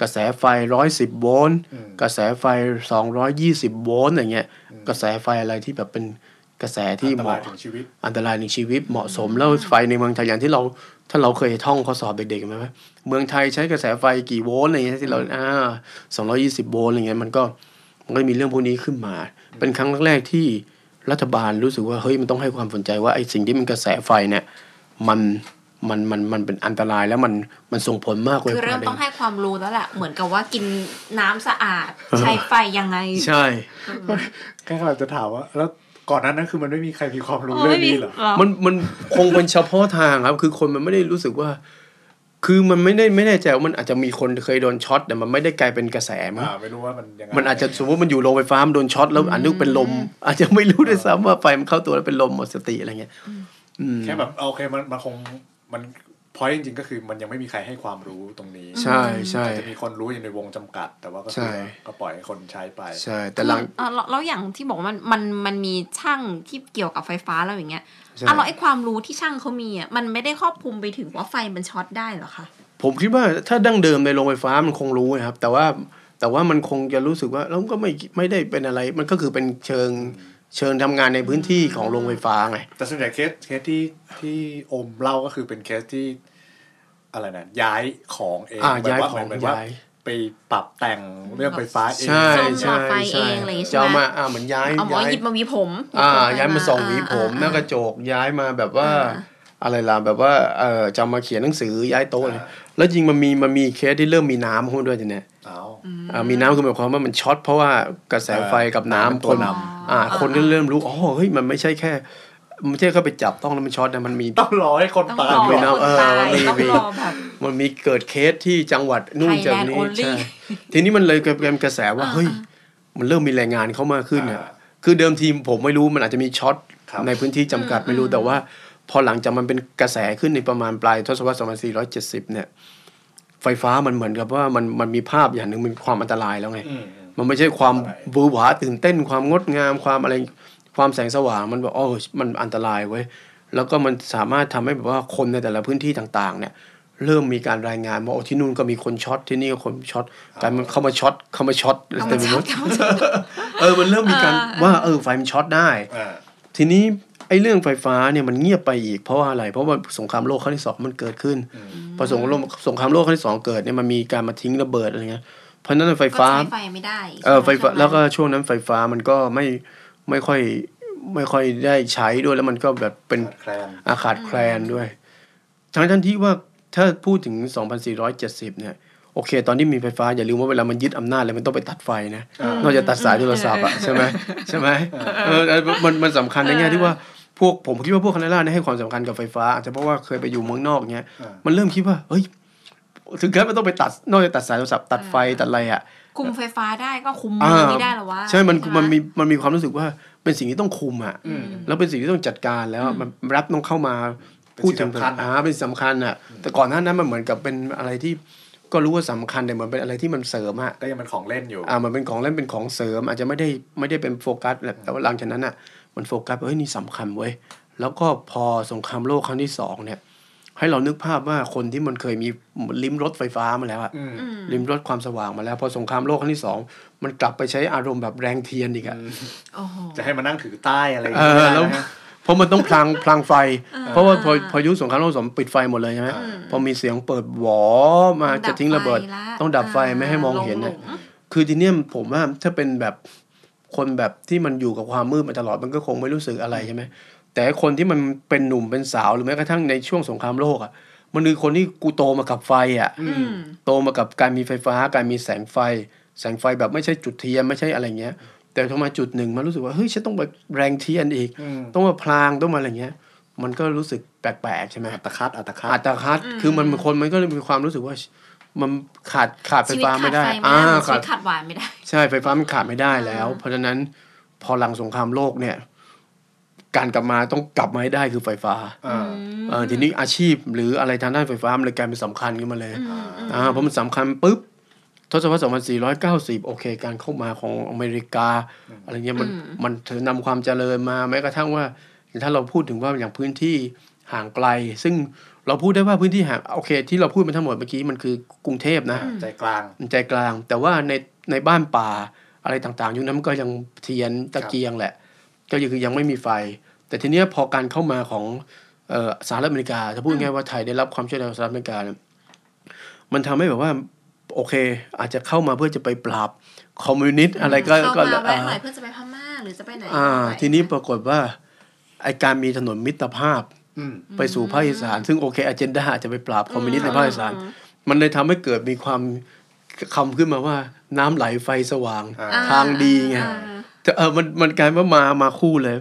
กระแสไฟร้อยสิบโวลต์อืมกระแสไฟสองร้อยยี่สิบโวลต์อย่างเงี้ย กระแสไฟอะไรที่แบบเป็นกระแสที่อันตเหรายมาะถึงชีวิตอันตรายในชีวิตเหมาะสมแล้วไฟในเมืองไทยอย่างที่เราถ้าเราเคยท่องข้อสอบเด็กๆไหมว่าเมืองไทยใช้กระแสไฟกี่โวลต์อะไรเงี้ยที่เราอ่าสองร้อยี่สิบโวลต์อะไรเงี้ยมันก็มันก็มีเรื่องพวกนี้ขึ้นมา เป็นครั้งแรกๆที่รัฐบาลรู้สึกว่าเฮ้ยมันต้องให้ความสนใจว่าไอ้สิ่งที่มันกระแสไฟเนี่ยมัน มันมันมันเป็นอันตรายแล้วมันมันส่งผลมากเลยคือเริ่มต้องให้ความรู้แล้วแหละเหมือนกับว่ากินน้ำสะอาด ใช้ไฟยังไง ใช่แค่กำลังจะถามว่า แล้วก่อนหนั้นนั้นคือมันไม่มีใครมีความรู้อ๋อเรื่อไม่งมีนี้เหรอเหรอมันมันคงเป็นเฉพาะทางครับ คือคนมันไม่ได้รู้สึกว่า คือมันไม่ได้ไม่แน่ใจว่ามันอาจจะมีคนเคยโดนช็อตแต่มันไม่ได้กลายเป็นกระแสมั้งอ่าไม่รู้ว่ามันยังไงมันอาจจะสมมติมันอยู่โรงไฟฟ้ามันโดนช็อตแล้วอันนึกเป็นลม อาจจะไม่รู้ด้วยซ้ำว่าไฟมันเข้าตัวแล้วเป็นลมหมดสติอะไรเงี้ยอืมแค่แบบโอเคมันมันคง มันพอยจริงๆก็คือมันยังไม่มีใครให้ความรู้ตรงนี้ ใช่ใช่อาจจะมีคนรู้อยู่ในวงจำกัด แต่ว่าก็ใช่คือก็ปล่อยให้คนใช้ไป ใช่ แต่หลังเออแล้วแล้วอย่างที่บอกว่ามันมันมันมีช่างที่เกี่ยวกับไฟฟ้าแล้วอย่างเงี้ยใช่อะแล้วไอ้ความรู้ที่ช่างเขามีอะมันไม่ได้ครอบคลุมไปถึงว่าไฟมันช็อตได้เหรอคะผมคิดว่าถ้าดั้งเดิมในโรงไฟฟ้ามันคงรู้นะครับ แต่ว่าแต่ว่ามันคงจะรู้สึกว่าแล้วก็ไม่ไม่ได้เป็นอะไร มันก็คือเป็นเชิง เชิงทำงานในพื้นที่ของโรงไฟฟ้าไง แต่ส่วนใหญ่เคสเคสที่ที่โอมเล่าก็คือเป็นเคสที่อะไรนะย้ายของเองอ่าแบบย้ายว่าของเหมือนว่าย้ายไปปรับแต่งเรื่องไฟฟ้าเองใช่ซ่อมหลอดไฟใช่ใช่เองอะไรอย่างงี้ใช่จะไหมเอามาอ่าเหมือนย้ายเอาหมอย้ายหยิบมาหวีผม อ่าหบผย้ายมาส่องหวีผมอ่าหน้ากระจกย้ายมาแบบว่าอะไรล่ะแบบว่าเออจะมาเขียนหนังสือย้ายโต๊ะเลยแล้วจริงมันมีมันมีเคสที่เริ่มมีน้ำเข้ามาด้วยทีเนี้ยเอาอ่ามีน้ำคือหมายความว่ามันช็อตเพราะว่ากระแสไฟกับน้ำเป็นคตัวนน อ่า คนก็เริ่มรู้อ๋อเฮ้ยมันไม่ใช่แค่มันไม่ใช่แค่ไปจับต้องแล้วมันช็อตนะมันมีต้องรอให้คนต้องตายรอมีคน้ำนเออตายมีต้องมีรอแบบมันมีเกิดเคสที่จังหวัดนู่น Thailand จากนี้ only ใช่ทีนี้มันเลยกลายเป็นกระแสว่าเฮ้ยมันเริ่มมีรายงานข่าวมากขึ้นเนี่ยคือเดิมทีผมไม่รู้มันอาจจะมีช็อตครับในพื้นที่จำกัดไม่รู้แต่ว่า พอหลังจากมันเป็นกระแสขึ้นในประมาณปลายทศวรรษ2470เนี่ยไฟฟ้ามันเหมือนกับว่ามันมันมีภาพอย่างหนึ่งมันความอันตรายแล้วไงอื มมันไม่ใช่ความอะไรบูหวาตื่นเต้นความงดงามความอะไรความแสงสว่างมันแบบโอ้มันอันตรายเว้ยแล้วก็มันสามารถทำให้แบบว่าคนในแต่ละพื้นที่ต่างๆ เนี่ยเริ่มมีการรายงานว่าโอ้ที่นู่นก็มีคนช็อตที่นี่ก็คนช็อตกลายมันเข้ามาช็อตเข้ามาช็อตเอาเต็มามไปช็หมอตดเอามาช็อตเออมันเริ่มมีการว่าเออไฟมันช็อตได้อ่าทีนี้ไอ้เรื่องไฟฟ้าเนี่ยมันเงียบไปอีกเพราะว่าอะไร เพราะว่าสงครามโลกครั้งที่สองมันเกิดขึ้นพอสงครามโลกสงครามโลกครั้งที่สองเกิดเนี่ยมันมีการมาทิ้งระเบิดอะไรเงี้ย เพราะฉะนั้นไฟก็ฟ้าใช้ไฟไม่ได้เออไฟฟ้าใช่หมแล้วก็ช่วงนั้นไฟฟ้ามันก็ไม่ไม่ค่อยไม่ค่อยได้ใช้ด้วยแล้วมันก็แบบเป็นขาดแคลนอาขาดแคลนด้วย ทั้งท่านที่ว่าถ้าพูดถึง 2470 เนี่ย โอเค ตอนที่มีไฟฟ้า อย่าลืมว่าเวลามันยึดอำนาจเลยมันต้องไปตัดไฟนะ นอกจากตัดสายโทรศัพท์อะใช่ไหมใช่ไหมเออเออมันมันสำคัญในแง่ที่ว่าพวกผมคิดว่าพวกคณะราษฎรเนี่ยให้ความสำคัญกับไฟฟ้าอาจจะเพราะว่าเคยไปอยู่เมืองนอกเงี้ยอ่ามัมันเริ่มคิดว่าเฮ้ย ถึงขั้นมันต้องไปตัดนอกจากตัดสายโทรศัพท์ตัดไฟตัดอะไรอะคุมไฟฟ้าได้ก็คุมเมืองนี้ได้เหรอวะใช่มันไหมันมีมันมีความรู้สึกว่าเป็นสิ่งที่ต้องคุมอะอืมแล้วเป็นสิ่งที่ต้องจัดการแล้วอะมันรับต้องเข้ามาเป็นพูดถึงสิ่งสำคัญอ่าเป็นสำคัญอะ แต่ก่อนหน้านั้นมันเหมือนกับเป็นอะไรที่ก็รู้ว่าสำคัญแต่เหมือนเป็นอะไรที่มันเสริมอะก็ยังเป็นของเล่นอยู่อ่ามันเป็นของเล่นเป็นของเสริม อาจจะไม่ได้ไม่ได้เป็นโฟกัสแหละแต่ว่าหลังจากนั้นอะมันโฟกัสว่าเฮ้ยนี่สำคัญเว้ยแล้วก็พอสงครามโลกครั้งที่สองเนี่ย ให้เรานึกภาพว่าคนที่มันเคยมีลิ้มรถไฟฟ้ามาแล้วอะอืมอืมริมรถความสว่างมาแล้ว พอสงครามโลกครั้งที่สองมันกลับไปใช้อารมณ์แบบแรงเทียนอีกอะโอ้โหจะให้มานั่งถือใต้อะไรอย่างเอเงี้ยอไม่ได้แล้วนะเพราะมันต้องพลางพลางไฟ เพราะว่าพอพอยุคสงครามโลกสองปิดไฟหมดเลยใช่ไหมอืมพอมีเสียงเปิดหวอมาจะทิ้งระเบิด ต้องดับไฟไม่ให้มองเห็นหลเนี่ยงคือทีเนี้ยผมว่าถ้าเป็นแบบคนแบบที่มันอยู่กับความมืดมาตลอดมันก็คงไม่รู้สึกอะไรใช่ไหม แต่คนที่มันเป็นหนุ่มเป็นสาวหรือแม้กระทั่งในช่วงสงครามโลกอะ มันคือคนที่กูโตมากับไฟอะอืมโตมากับการมีไฟฟ้า การมีแสงไฟ แสงไฟแบบไม่ใช่จุดเทียนไม่ใช่อะไรเงี้ย แต่ทำไมจุดหนึ่งมันรู้สึกว่าเฮ้ยฉันต้องไปแรงเทียนอีกอืมต้องมาพลางต้องมาอะไรเงี้ย มันก็รู้สึกแปลกๆใช่ไหมอัตคัดอัตคัดอัตคัดคือมันคนมันก็เลยมีความรู้สึกว่ามันขาดขาดไฟชีวิตฟ้าขาไม่ดได้ไฟไม่อ่าได้เหมือนชีขาวิดตขาดหวานไม่ได้ ใช่ไฟฟ้ามันขาดไม่ได้แล้ว เพราะฉะนั้นพอหลังสงครามโลกเนี่ย การกลับมาต้องกลับมาให้ได้คือไฟฟ้าอ่าเออทีนี้อาชีพหรืออะไรทางด้านไฟฟ้ามันเลยกลายเป็นสำคัญขึ้นมาเลยอืมอืมอ่าเพราะมันสำคัญปุ๊บทศวรรษ2490 โอเค การเข้ามาของอเมริกา อะไรเงี้ยมันมันถือนำความเจริญมาแม้กระทั่งว่า ถ้าเราพูดถึงว่าอย่างพื้นที่ห่างไกล ซึ่งเราพูดได้ว่าพื้นที่ห่างโอเค ที่เราพูดมาทั้งหมดเมื่อกี้มันคือกรุงเทพนะใจกลางมันใจกลาง แต่ว่าในในบ้านป่าอะไรต่างๆ ยุคนั้นมันก็ยังเทียนตะเกียงแหละ ก็ยังคือยังไม่มีไฟ แต่ทีเนี้ยพอการเข้ามาของเอ่อสหรัฐอเมริกาถ้าพูดง่ายๆว่าไทยได้รับความช่วยเหลือจากสหรัฐอเมริกาเนี่ยมันทำให้แบบว่าโอเค อาจจะเข้ามาเพื่อจะไปปราบคอมมิวนิสต์อะไรก็เข้าก็มาแวะหน่อ่าอยเพื่อจะไปพม่าหรือจะไปไหนอ่าไปทีนี้ปรากฏว่าไอการมีถนนมิตรภาพอืมไปสู่ภาคอีสานซึ่งโอเคอเจนดาจะไปปราบคอมมิวนิสต์ในภาคอีสานมันเลยทำให้เกิดมีความคำขึ้นมาว่าน้ำไหลไฟสว่างอ่าอ่ทางดีไงอ่า แต่เออมันมันกลายว่ามามาคู่เลย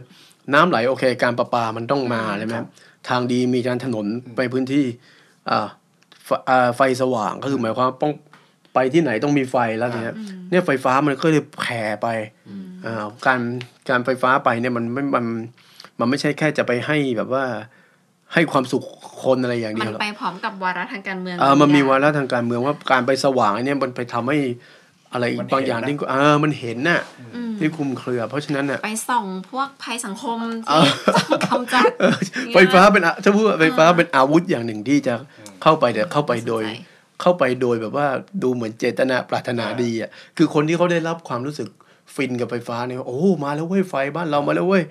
น้ำไหลโอเค การประปามันต้องมาใช่ไหมทางดีมีการถนนไปพื้นที่อ่าไฟไฟอ่าไฟสว่างก็คือหมายความว่าต้องไปที่ไหนต้องมีไฟแล้วเนี่ยเนี่ยไฟฟ้ามันก็เลยแผ่ไปอ่าการการไฟฟ้าไปเนี่ยมันไม่มันมันไม่ใช่แค่จะไปให้แบบว่าให้ความสุขคนอะไรอย่างเดีมัยวนหรอกไปพร้อมกับวาระทางการเมืองเออมันมีบงอย่วางระทางการเมืองว่าการไปสว่างอันเนี้ยมันไปทำให้ อะไรมันเห็นบางอย่างนะที่เออมันเห็นน่ะอืมที่คลุมเครือ เพราะฉะนั้นน่ะไปส่องพวกภัยสังคมเอที่อต้องกำจัดเออไฟฟ้าเป็นอะถ้าพูดว่าไฟฟ้าเป็นอาวุธอย่างหนึ่งที่จะเข้าไปแต่เข้าไปโดยน่าสนใจเข้าไปโดยแบบว่าดูเหมือนเจตนาปรารถนาดีอะคือคนที่เขาได้รับความรู้สึก ฟินกับไฟฟ้าเนี่ยโอ้มาแล้วเว้ยไฟบ้านเรามาแล้วเว้ย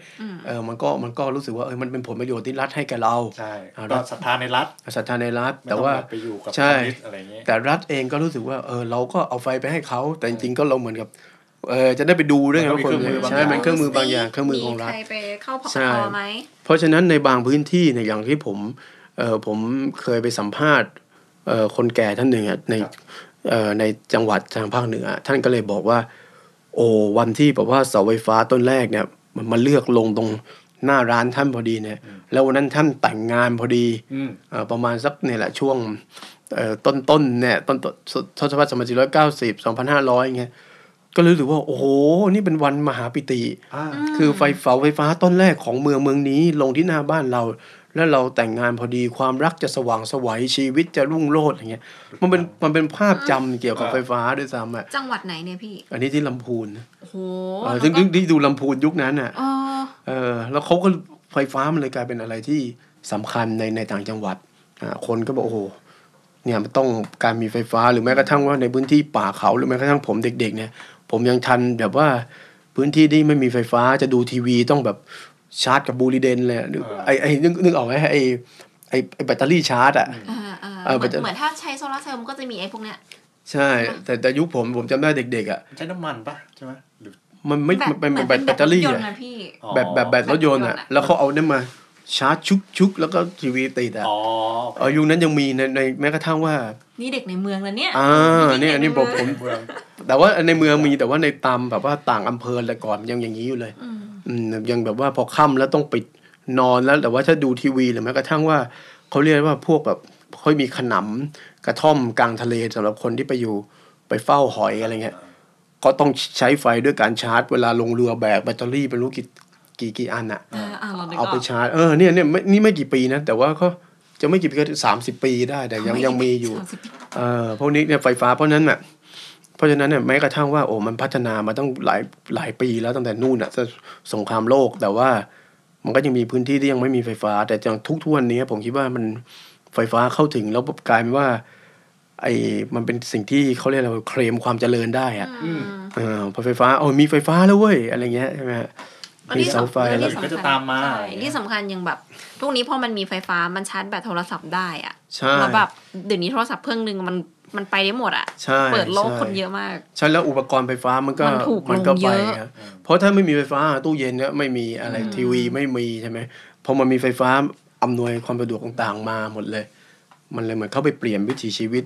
เออมันก็มันก็รู้สึกว่าเออมันเป็นผลประโยชน์ที่รัฐให้แก่เราใช่เอาก็ละศรัทธาในรัฐศรัทธาในรัฐไม่แต่ต้องว่าแบบไปอยู่กับใช่คอมมิวนิสต์อะไรอย่างเงี้ยแต่รัฐเองก็รู้สึกว่าเออเราก็เอาไฟไปให้เขาแต่จริงๆก็เราเหมือนกับเออจะได้ไปดูด้วยไงว่าคนมันก็มีเครื่องมือบางใช่อย่างมันเครื่องมือบางอย่างเครื่องมือของรัฐมีใครไปเข้าพใช่กไหมเพราะฉะนั้นในบางพื้นที่เนี่ยอย่างที่ผมเออผมเคยไปสัมภาษณ์เออคนแก่ท่านหนึ่งอะในเออในจังหวัดทางภาคเหนือท่านก็เลยบอกว่า โอ้วันที่แบบว่าเสาไฟฟ้าต้นแรกเนี่ย มันมาเลือกลงตรงหน้าร้านท่านพอดีเนี่ย แล้ววันนั้นท่านแต่งงานพอดีอืมเอ่อประมาณสักเนี่ยแหละช่วงเอ่อต้นต้นๆเนี่ยต้นต้นทศวรรษสองพันสี่ร้อยเก้าสิบสองพันห้าร้อยเงี้ยก็เลยรู้สึกว่าโอ้โห นี่เป็นวันมหาปิติอ่าคือไฟเสาไฟฟ้าต้นแรกของเมืองเมืองนี้ลงที่หน้าบ้านเรา แล้วเราแต่งงานพอดีความรักจะสว่างไสวัยชีวิตจะรุ่งโรจน์อย่างเงี้ยมันเป็นมันเป็นภาพจำเกี่ยวกับไฟฟ้าด้วยซ้ำอะจังหวัดไหนเนี่ยพี่ อันนี้ที่ลำพูนโอ้โหเออแล้วซึ่งก็ที่ดูลำพูนยุคนั้นอะเออเออแล้วเขาก็ไฟฟ้ามันเลยกลายเป็นอะไรที่สำคัญในในต่างจังหวัดอ่าคนก็บอกโอ้โหเนี่ยมันต้องการมีไฟฟ้าหรือแม้กระทั่งว่าในพื้นที่ป่าเขาหรือแม้กระทั่งผมเด็ก ๆ เนี่ย ผมยังทันแบบว่าพื้นที่ที่ไม่มีไฟฟ้าจะดูทีวีต้องแบบ ชาร์จกับบูริเดนเลยอะนึกไอไอนึกนึกออกไหมไอไอไอแบตเตอรี่ชาร์จอะอ่าอ่าเออเหมือนมันจะเหมือนถ้าใช้โซลาร์เซลล์มันก็จะมีไอ้พวกเนี้ยใช่ แต่แต่ยุคผมผมจำได้เด็กๆอะใช้น้ำมันปะใช่ไหมหรือมันไม่มันเป็นหมืแบตแบตเตอรี่ยนอะต์นะพี่อ๋อแบบแบบแบตรถยนต์อะแบบรถยนต์อะแล้วเขาเอาเนี่ยมา ชาร์จชุกชุกแล้วก็ทีวีติดอะอ๋อเออยุคนั้นยังมีในในแม้กระทั่งว่า นี่เด็กในเมืองแล้วเนี่ยอ่าเนี่ยอันนี้ผมผมเมืองแต่ว่าในเมืองมีแต่ว่าในตามแบบว่าต่างอำเภอแต่ก่อนยังอย่างนี้อยู่เลยอืมอืมยังแบบว่าพอค่ำแล้วต้องปิดนอนแล้ว แต่ว่าถ้าดูทีวีหรือแม้กระทั่งว่าเขาเรียกว่าพวกแบบเขามีขนำกระท่อมกลางทะเลสำหรับคนที่ไปอยู่ไปเฝ้าหอยอะไรเงี้ยก็ต้องใช้ไฟด้วยการชาร์จ เวลาลงเรือแบกแบตเตอรี่เป็นรู้กี่ กี่กี่อันอะอ่าอ่าเรานึกเอาอไปอกชาร์จเออเนี่ยเนี่ยไม่นี่ไม่กี่ปีนะ แต่ว่าก็จะไม่กี่ปีก็สามสิบปีได้แต่ยังยังมีอยู่สาสิบปีเออพวกนี้เนี่ยไฟฟ้าเพราะฉะนั้นน่ะเพราะฉะนั้นเนี่ยแม้กระทั่งว่าโอ้มันพัฒนามาตั้งหลายหลายปีแล้วตั้งแต่นู่นอะสงครามโลกแต่ว่ามันก็ยังมีพื้นที่ที่ยังไม่มีไฟฟ้า แต่จังทุกทุกวันนี้ผมคิดว่ามันไฟฟ้าเข้าถึงแล้วกลายเป็นว่า ไอ้มันเป็นสิ่งที่เขาเรียกอะไรเคลมความเจริญได้อะอืมเออพอไฟฟ้าโอ้มีไฟฟ้าแล้วเว้ยอะไรเงี้ยใช่ไหมฮะ อันมีนี้เสาไฟอันแล้นี้วสำคัญก็จะตามมาใช่ที่สำคัญยังแบบทุกนี้พอมันมีไฟฟ้ามันชาร์จแบตโทรศัพท์ได้อะใช่แล้วแบบเดี๋ยวนี้โทรศัพท์เครื่องหนึ่งมันมันไปได้หมดอะใช่เปิดโลกใช่คนเยอะมาก ใช่แล้วอุปกรณ์ไฟฟ้ามันก็มันถูกลงก็ไปเยอะครับเพราะถ้าไม่มีไฟฟ้าตู้เย็นเนี่ยไม่มีอะไรทีวีไม่มีใช่ไหมพอมันมีไฟฟ้าอำนวยความสะดวกต่างๆมาหมดเลย มันเลยเหมือนเข้าไปเปลี่ยนวิถีชีวิต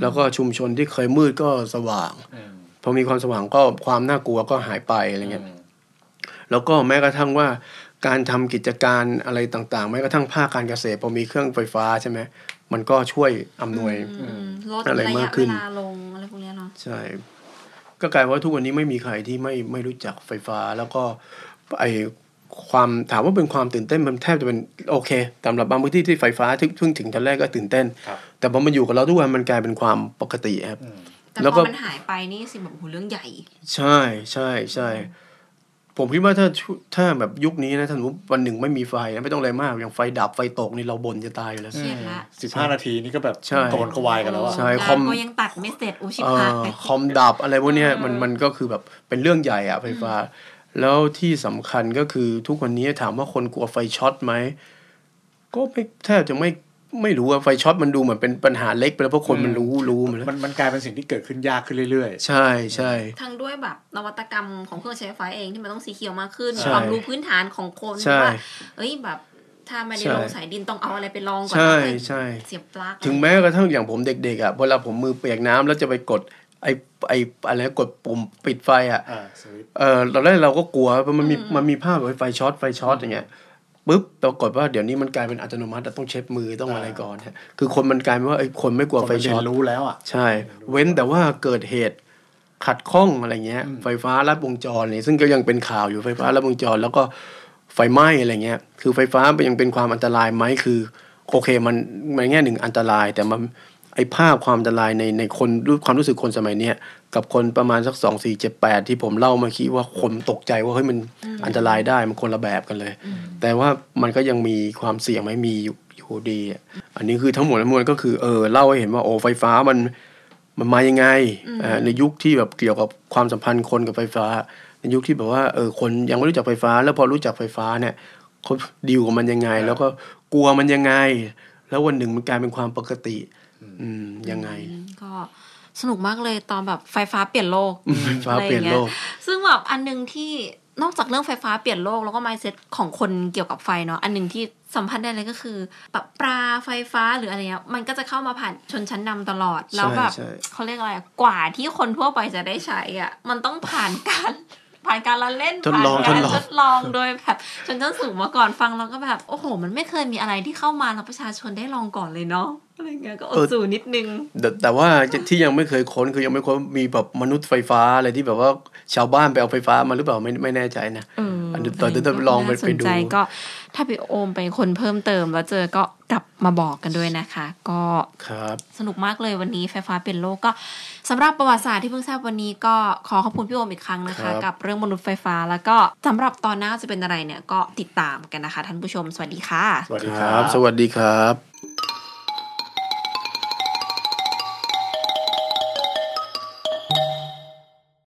แล้วก็ชุมชนที่เคยมืดก็สว่างอืมพอมีความสว่างก็ความน่ากลัวก็หายไปอะไรเงี้ยอืม แล้วก็แม้กระทั่งว่าการทำกิจการอะไรต่างๆ แม้กระทั่งภาคการเกษตรพอมีเครื่องไฟฟ้าใช่ไหมมันก็ช่วยอำนวยอืมลดอะไรระมากยะขึ้เวนลาลงอะไรพวกเนี้ยเนาะใช่ก็กลายว่าทุกวันนี้ไม่มีใครที่ไม่ไม่รู้จักไฟฟ้า แล้วก็ไอความถามว่าเป็นความตื่นเต้นมันแทบจะเป็นโอเคสำหรับบางพื้นที่ที่ไฟฟ้าที่เพิ่งถึงตอนแรกก็ตื่นเต้นครับแต่พอมันอยู่กับเราทุกวันมันกลายเป็นความปกติครับอืมแต่แล้วพก็อมันหายไปนี่สิแบบโอ้โหเรื่องใหญ่ ใช่ใช่ใช่ ผมคิดว่าถ้าชุถ้าแบบยุคนี้นะถ้าสมมติวันหนึ่งไม่มีไฟนะไม่ต้องอะไรมาก อย่างไฟดับไฟตกนี่เราบ่นจะตายอยู่แล้วเครียดละสิบห้านาทีนี่ก็แบบใช่กระวนกระวายกันแล้วอะใช่งานคอมก็ยังตัดไม่เสร็จอุชิเอ่พายอคอมดับอะไรพวกเนี้ยเออมันมันก็คือแบบเป็นเรื่องใหญ่อะไฟฟ้า แล้วที่สำคัญก็คือทุกวันนี้ถามว่าคนกลัวไฟช็อตไหมก็ไม่แทบจะไม่ ไม่รู้ว่าไฟช็อตมันดูเหมือนเป็นปัญหาเล็กไปแล้วเพราะคนมันรู้รู้มันแล้วมันมันกลายเป็นสิ่งที่เกิดขึ้นยากขึ้นเรื่อยใช่ใช่ทั้งด้วยแบบนวัตกรรมของเครื่องใช้ไฟฟ้าเองที่มันต้องเสถียรมากขึ้นใช่ความรู้พื้นฐานของคนใช่ว่าเอ้ยแบบถ้าไม่ได้ใช่ลงสายดินต้องเอาอะไรไปลองก่อนใช่นะเอ้ยใช่เสียบปลั๊กถึงแม้กระทั่งอย่างผมเด็กๆอะเวลาผมมือเปียกน้ำแล้วจะไปกดไอไออะไรกดปุ่มปิดไฟอะๆอ่าสวิตช์เออตอนแรกเราก็กลัวเพราะมันมีมันมีภาพแบบไฟช็อตไฟช็อตอย่างเงี้ย ปุ๊บปรากฏว่าเดี๋ยวนี้มันกลายเป็นอัตโนมัติต้องเช็ดมือต้องอะไรก่อนฮะคือคนมันกลายเป็นว่าไอ้คนไม่กลัวคนไฟมันเรีช็ยอตนรู้แล้วอะใช่ เว้นแต่ว่าเกิดเหตุขัดข้องอะไรเงี้ยอืมไฟฟ้าลัดวงจรเนี่ยซึ่งก็ยังเป็นข่าวอยู่ไฟฟ้าลัดวงจร แล้วก็ไฟไหม้อะไรเงี้ย คือไฟฟ้ายังเป็นความอันตรายไหมคือ โอเคมันในแง่หนึ่งอันตรายแต่มัน ไอภาพความอันตรายในในคนรู้ความรู้สึกคนสมัยเนี้ยกับคนประมาณสักสองสี่เจ็ดแปดที่ผมเล่ามาคิดว่าคนตกใจว่าเฮ้ยมันอันตรายได้มันคนละแบบกันเลย แต่ว่ามันก็ยังมีความเสี่ยงไหมมีอยู่อยู่ดีอะอันนี้คือทั้งหมดทั้งมวลก็คือเออเล่าให้เห็นว่าโอ้ไฟฟ้ามันมันมายังไงอ่าในยุคที่แบบเกี่ยวกับความสัมพันธ์คนกับไฟฟ้า ในยุคที่แบบว่าเออคนยังไม่รู้จักไฟฟ้า แล้วพอรู้จักไฟฟ้าเนี่ยเขาดีลกับมันยังไง แล้วก็กลัวมันยังไง แล้ววันหนึ่งมันกลายเป็นความปกติ อืมยังไงอืมก็สนุกมากเลยตอนแบบไฟฟ้าเปลี่ยนโลกไฟฟ้าเปลี่ยนโลกอะไรอย่างเงี้ยซึ่งแบบอันหนึงที่นอกจากเรื่องไฟฟ้าเปลี่ยนโลกแล้วก็ mindset ของคนเกี่ยวกับไฟเนาะอันหนึ่งที่สัมพันธ์ได้เลยก็คือปรับปลาไฟฟ้าหรืออะไรเงี้ยมันก็จะเข้ามาผ่านชนชั้นนำตลอด แล้วแบบใช่เขาเรียกอะไรอะกว่าที่คนทั่วไปจะได้ใช้อะ มันต้องผ่านการผ่านการละเล่นทดลองผ่านการทดลองทดลองโดยแบบชนชั้นสูงมาก่อนฟังแล้วก็แบบ โอ้โห มันไม่เคยมีอะไรที่เข้ามาแล้วประชาชนได้ลองก่อนเลยเนาะ อะไรเงี้ยก็อดสูนิดนึงแต่แต่ว่าที่ยังไม่เคยค้นคือยังไม่ค้นมีแบบมนุษย์ไฟฟ้าอะไรที่แบบว่าชาวบ้านไปเอาไฟฟ้ามาหรือเปล่าไม่ไม่แน่ใจนะเอออันนี้ต่อเดี๋ยวลองไปน่าสไปนดูใจก็ ถ้าพี่โอมเป็นคนเพิ่มเติมแล้วเจอก็กลับมาบอกกันด้วยนะคะ ก็ครับสนุกมากเลยวันนี้ไฟฟ้าเปลี่ยนโลกก็สำหรับประวัติศาสตร์ที่เพิ่งทราบวันนี้ก็ขอขอบคุณพี่โอมอีกครั้งนะคะครับกับเรื่องมนุษย์ไฟฟ้าแล้วก็สำหรับตอนหน้าจะเป็นอะไรเนี่ยก็ติดตามกันนะคะ ท่านผู้ชมสวัสดีค่ะ สวัสดีคครัรับบสวัสดีครับ